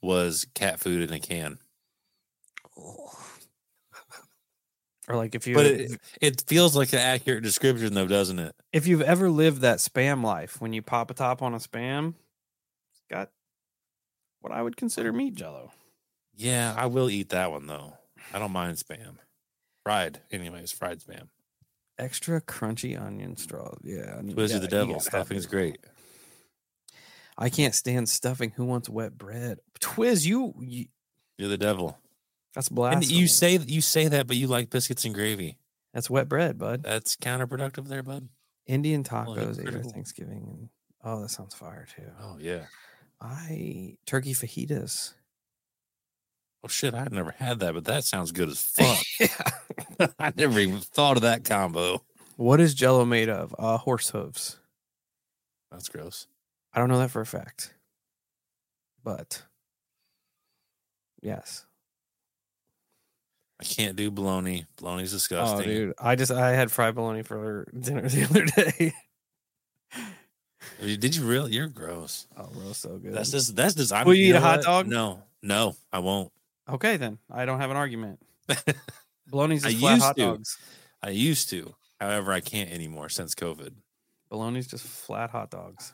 was cat food in a can. Or like if you But it, it feels like an accurate description, though, doesn't it? if you've ever lived that spam life, when you pop a top on a spam, it's got what I would consider meat jello. Yeah, I will eat that one though. I don't mind spam. Fried, anyways, fried spam. Extra crunchy onion straw. Yeah. I need- you Twizzy the devil. gotta have Stuffing's great. I can't stand stuffing. Who wants wet bread? Twiz, you, you You're the devil. that's And blasphemy. you say you say that, but you like biscuits and gravy. that's wet bread, bud. That's counterproductive, there, bud. Indian tacos ate our. Thanksgiving. And, oh, that sounds fire too. Oh yeah. I turkey fajitas. Oh shit, I've never had that, but that sounds good as fuck. I never even thought of that combo. What is Jello made of? Uh, horse hooves. That's gross. I don't know that for a fact, but yes. I can't do bologna. Bologna's disgusting. Oh, dude, I just I had fried bologna for dinner the other day. Did you really? You're gross. Oh, bro, so good. That's just that's just. Will you eat a hot what? dog? No, no, I won't. Okay then. I don't have an argument. Bologna's I just flat used hot to. dogs. I used to, however, I can't anymore since COVID. Bologna's just flat hot dogs.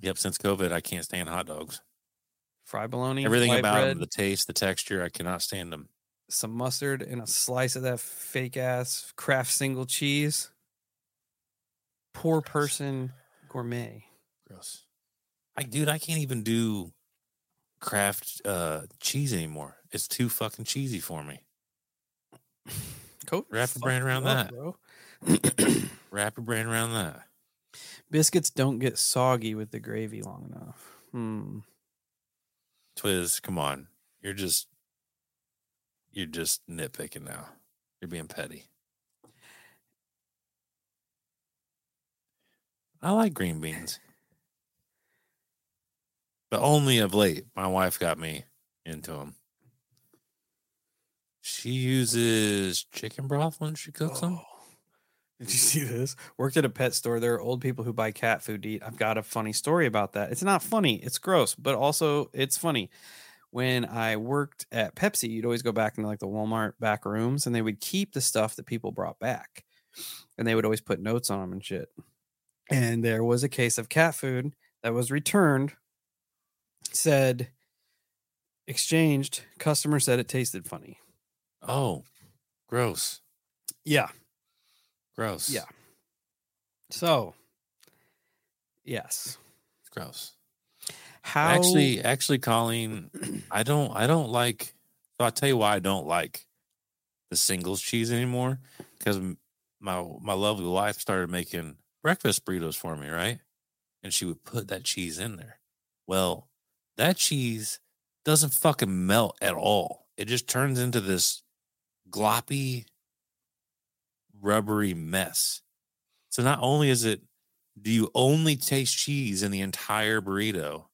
Yep, since COVID, I can't stand hot dogs. Fried bologna, Everything about bread, them, the taste, the texture, I cannot stand them. some mustard, and a slice of that fake ass Kraft single cheese. Poor person gourmet. Gross. I dude, I can't even do Kraft uh cheese anymore. It's too fucking cheesy for me. COVID Wrap a fucked brand around up, that. bro. Wrap your brain around that. Biscuits don't get soggy with the gravy long enough. Hmm. Twiz, come on. You're just you're just nitpicking now. You're being petty. I like green beans. But only of late. My wife got me into them. She uses chicken broth when she cooks them. Oh. Did you see this? Worked at a pet store. There are old people who buy cat food to eat. I've got a funny story about that. It's not funny. It's gross, but also it's funny. When I worked at Pepsi, you'd always go back into like the Walmart back rooms and they would keep the stuff that people brought back. And they would always put notes on them and shit. And there was a case of cat food that was returned, said exchanged, customer said it tasted funny. Oh, gross. Yeah. Gross. Yeah. So, yes. It's gross. How Actually, actually, Colleen, I don't, I don't like. So I'll tell you why I don't like the singles cheese anymore. Because my my lovely wife started making breakfast burritos for me, right? And she would put that cheese in there. Well, that cheese doesn't fucking melt at all. It just turns into this gloppy, rubbery mess. So not only is it, do you only taste cheese in the entire burrito,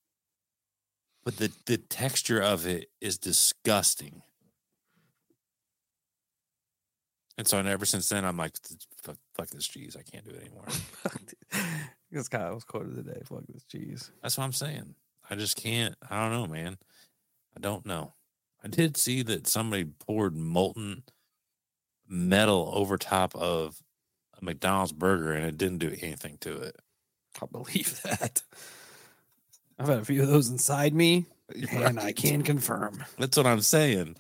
but the, the texture of it is disgusting. And so, and ever since then, I'm like, fuck, fuck this cheese. I can't do it anymore. this guy was quoted today. Fuck this cheese. That's what I'm saying. I just can't. I don't know, man. I don't know. I did see that somebody poured molten metal over top of a McDonald's burger and it didn't do anything to it. I believe that. I've had a few of those inside me, and I can confirm. That's what I'm saying.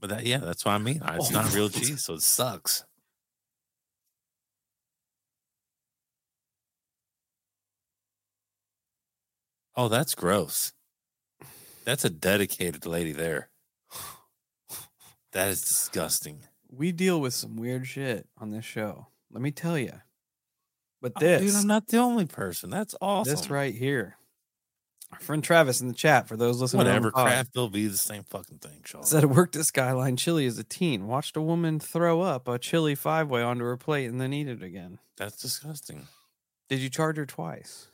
But that, yeah, that's what I mean. It's Oh, not real cheese, so it sucks. Oh, that's gross. That's a dedicated lady there. That is disgusting. We deal with some weird shit on this show. Let me tell you. But Oh, this, dude, I'm not the only person. That's awesome. this right here, our friend Travis in the chat for those listening. the Whatever. pod, Kraft will be the same fucking thing, Sean. Said it worked at Skyline Chili as a teen. Watched a woman throw up a chili five way onto her plate and then eat it again. That's disgusting. Did you charge her twice?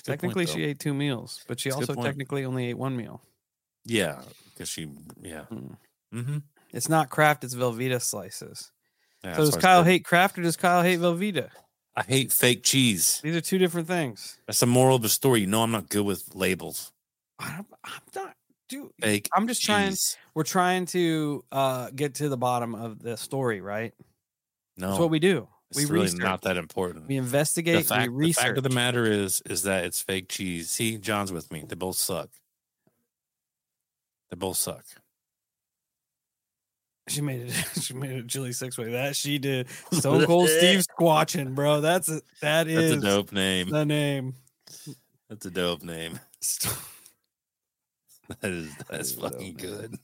Good point, Technically, she ate two meals, but she also technically only ate one meal. Yeah, because she, yeah. Mm. Mm-hmm. It's not Kraft, it's Velveeta slices. Yeah, so does Kyle hate Kraft or does Kyle hate Velveeta? I hate fake cheese. These are two different things. That's the moral of the story. You know, I'm not good with labels. I don't, I'm not, dude. Fake. I'm just trying. cheese. We're trying to uh, get to the bottom of the story, right? No, That's what we do. It's we really research. not that important. we The investigate. fact, we the fact of the matter is, is that it's fake cheese. See, John's with me. They both suck. They both suck. She made it. She made it chili six way. That she did. Stone Cold Steve Squatching, bro. That's a, that That's a dope name. the name. That's a dope name. That is that's is dope, fucking man. good.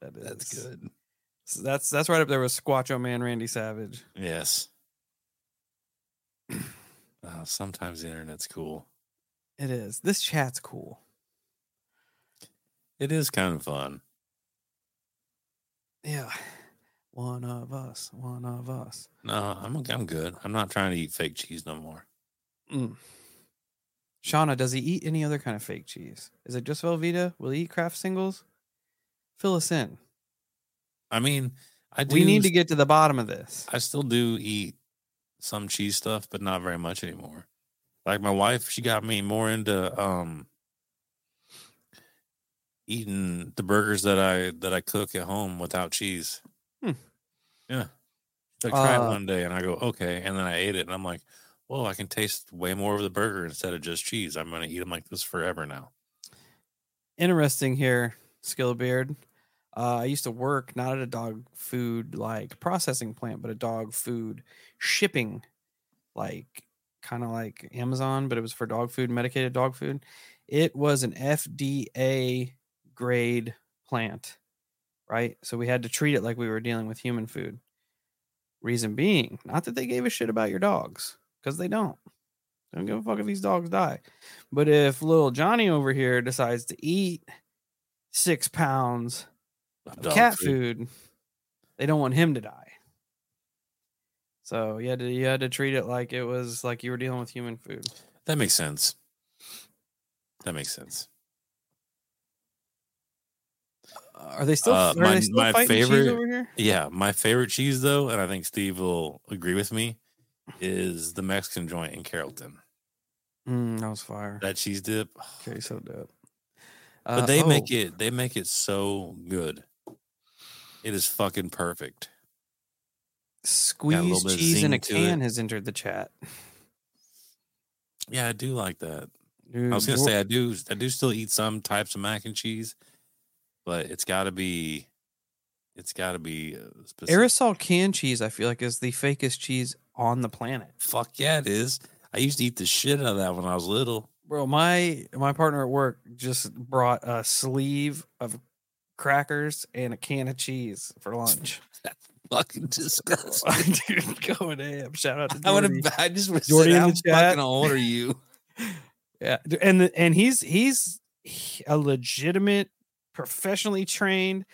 That is That's good. So that's that's right up there with Squatcho Man Randy Savage. Yes. Uh, sometimes the internet's cool. It is. This chat's cool. It is kind of fun. Yeah. One of us. One of us. No, I'm I'm good. I'm not trying to eat fake cheese no more. Mm. Shauna, does he eat any other kind of fake cheese? Is it just Velveeta? Will he eat Kraft singles? Fill us in. I mean, I do. We need to get to the bottom of this. I still do eat some cheese stuff, but not very much anymore. Like my wife, she got me more into um eating the burgers that I that I cook at home without cheese. Hmm. Yeah. Like try Uh, it one day and I go, okay. And then I ate it and I'm like, well, I can taste way more of the burger instead of just cheese. I'm gonna eat them like this forever now. Interesting here, Skillbeard. Uh, I used to work not at a dog food like processing plant, but a dog food shipping, like kind of like Amazon, but it was for dog food, medicated dog food. It was an FDA grade plant, right? So we had to treat it like we were dealing with human food. Reason being, not that they gave a shit about your dogs, because they don't. Don't give a fuck if these dogs die. But if little Johnny over here decides to eat six pounds cat food. they don't want him to die. So you had to you had to treat it like it was like you were dealing with human food. That makes sense. That makes sense. Uh, Are they still? Uh, are my- they still my favorite- over here? Yeah, my favorite cheese though, and I think Steve will agree with me, is the Mexican joint in Carrollton. Mm, that was fire. That cheese dip, Okay, so dope. but Uh, they oh, make it they make it so good. It is fucking perfect. of cheese in a can it. has entered the chat. Yeah, I do like that. I was gonna say I do I do still eat some types of mac and cheese, but it's got to be it's got to be uh, specific. aerosol canned cheese. I feel like is the fakest cheese on the planet. Fuck yeah, it is. I used to eat the shit out of that when I was little. Bro, my my partner at work just brought a sleeve of crackers and a can of cheese for lunch. Fucking disgusting. Dude, going ham. Shout out to I would Jordy. have. I just would Jordy say, how the chat. fucking old are you? Yeah, and the, and he's he's a legitimate, professionally trained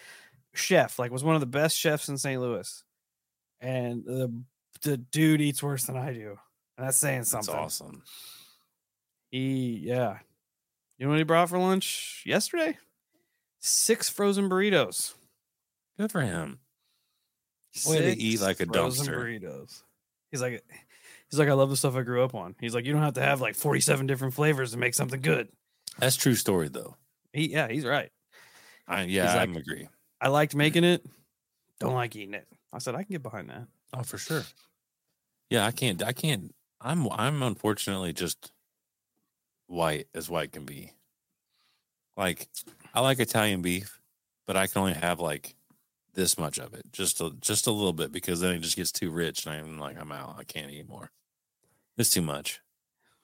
chef. Like was one of the best chefs in St. Louis, and the the dude eats worse than I do, and that's saying That's something. awesome. He yeah, you know what he brought for lunch yesterday? Six frozen burritos. Good for him. Way to eat like a dumpster. Burritos. He's like, He's like, I love the stuff I grew up on. He's like, you don't have to have like 47 different flavors to make something good. That's true story though. He, yeah, he's right. I, yeah, He's I like- agree. I liked making it. Don't like eating it. I said I can get behind that. Oh, for sure. Yeah, I can't. I can't. I'm. I'm unfortunately just white as white can be. Like, I like Italian beef, but I can only have like this much of it, just a just a little bit, because then it just gets too rich, and I'm like, I'm out. I can't eat more. It's too much.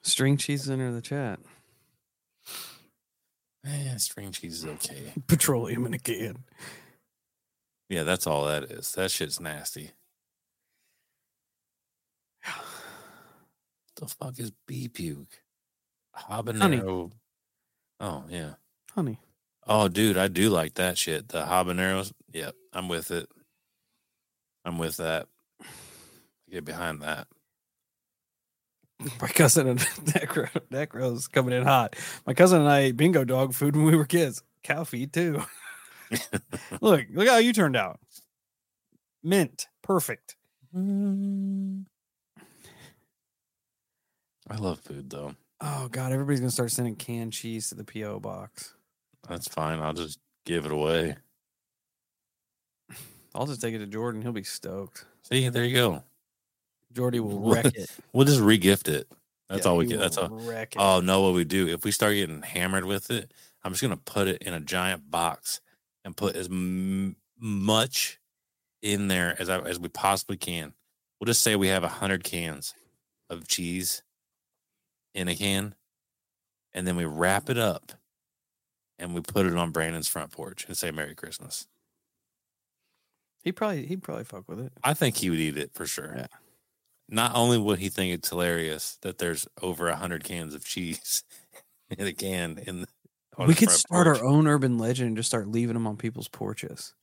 String cheese enter the chat. Eh, string cheese is okay. Petroleum in a can. Yeah, that's all that is. That shit's nasty. the fuck is bee puke? Habanero. Oh yeah. Honey. Oh, dude, I do like that shit. The habaneros. Yep, I'm with it. I'm with that. Get behind that. My cousin and Necro, Necro's coming in hot. My cousin and I ate bingo dog food when we were kids. Cow feed too. look, look how you turned out. Mint. Perfect. I love food though. Oh God, everybody's gonna start sending canned cheese to the PO box. That's fine. I'll just give it away. I'll just take it to Jordan. He'll be stoked. See, there you go. Jordy will wreck it. We'll just regift it. That's Yeah, all we get. That's all. Wreck it. Oh no, what we do if we start getting hammered with it, I'm just gonna put it in a giant box and put as m- much in there as I, as we possibly can. We'll just say we have a hundred cans of cheese in a can, and then we wrap it up and we put it on Brandon's front porch and say Merry Christmas. he probably he'd probably fuck with it. I think he would eat it for sure. Yeah. Not only would he think it's hilarious that there's over a hundred cans of cheese in a can in the, on we could start porch. our own urban legend and just start leaving them on people's porches.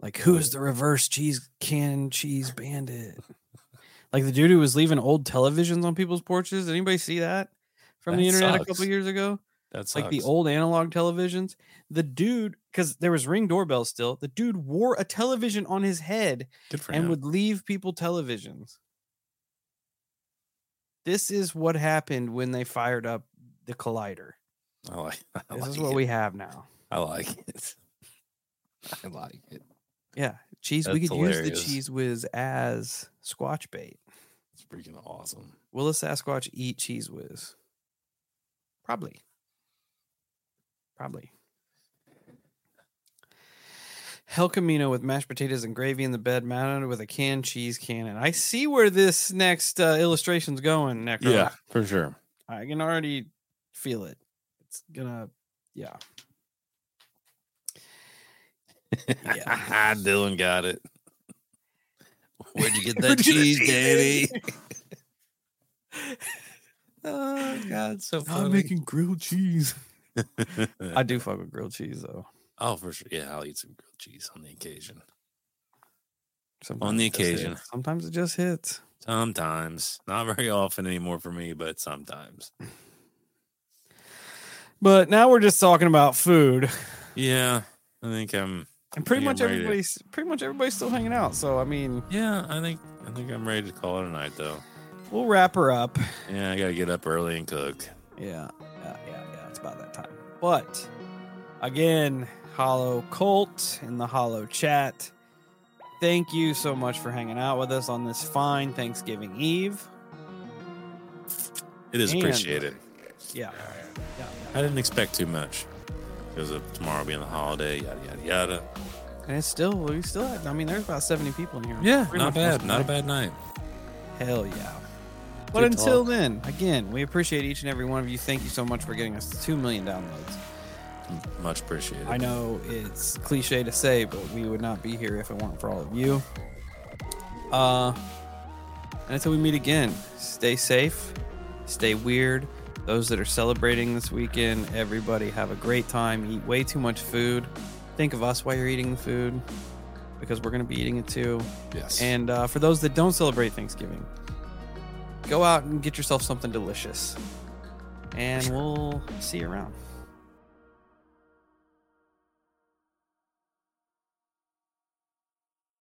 Like, who is the reverse cheese can cheese bandit? like the dude who was leaving old televisions on people's porches. Did anybody see that from the That internet a couple years ago? That's like the old analog televisions. The dude, because there was ring doorbells still, the dude wore a television on his head and him. would leave people televisions. This is what happened when they fired up the collider. I like. I This like is what it. we have now. I like it. I like it. Yeah, cheese. we That's could use the Cheez Whiz as squatch bait. It's freaking awesome. Will a Sasquatch eat Cheez Whiz? Probably. Probably. Hell Camino with mashed potatoes and gravy in the bed, mounted with a canned cheese cannon. I see where this next uh, illustration's going, Necro. Yeah, for sure. I can already feel it. It's gonna, yeah. yeah. Dylan got it. Where'd you get that cheese, Daddy? oh God, so funny. I'm making grilled cheese. I do fuck with grilled cheese though. oh, for sure. Yeah, I'll eat some grilled cheese on the occasion. Sometimes the just hits. occasion. Sometimes it just hits. Sometimes, not very often anymore for me, but sometimes. But now we're just talking about food, Yeah, I think I'm. and pretty much I'm ready to- everybody's pretty much everybody's still hanging out. So I mean, Yeah, I think I think I'm ready to call it a night, though. we'll wrap her up. Yeah, I gotta get up early and cook. Yeah, about that time. But again, Hollow Cult in the Hollow Chat. Thank you so much for hanging out with us on this fine Thanksgiving Eve. It is And- appreciated. Yeah, yeah, I didn't expect too much because of tomorrow being the holiday, yada yada yada. and it's still we still. Have, I mean, there's about seventy people in here. Yeah, Pretty not bad, not a bad night. Hell yeah. But until talk. then, again, we appreciate each and every one of you. Thank you so much for getting us to two million downloads. Much appreciated. I know it's cliche to say, but we would not be here if it weren't for all of you. Uh, and until we meet again, stay safe, stay weird. Those that are celebrating this weekend, everybody have a great time. Eat way too much food. Think of us while you're eating the food because we're going to be eating it too. Yes. And uh, for those that don't celebrate Thanksgiving, go out and get yourself something delicious. And we'll see you around.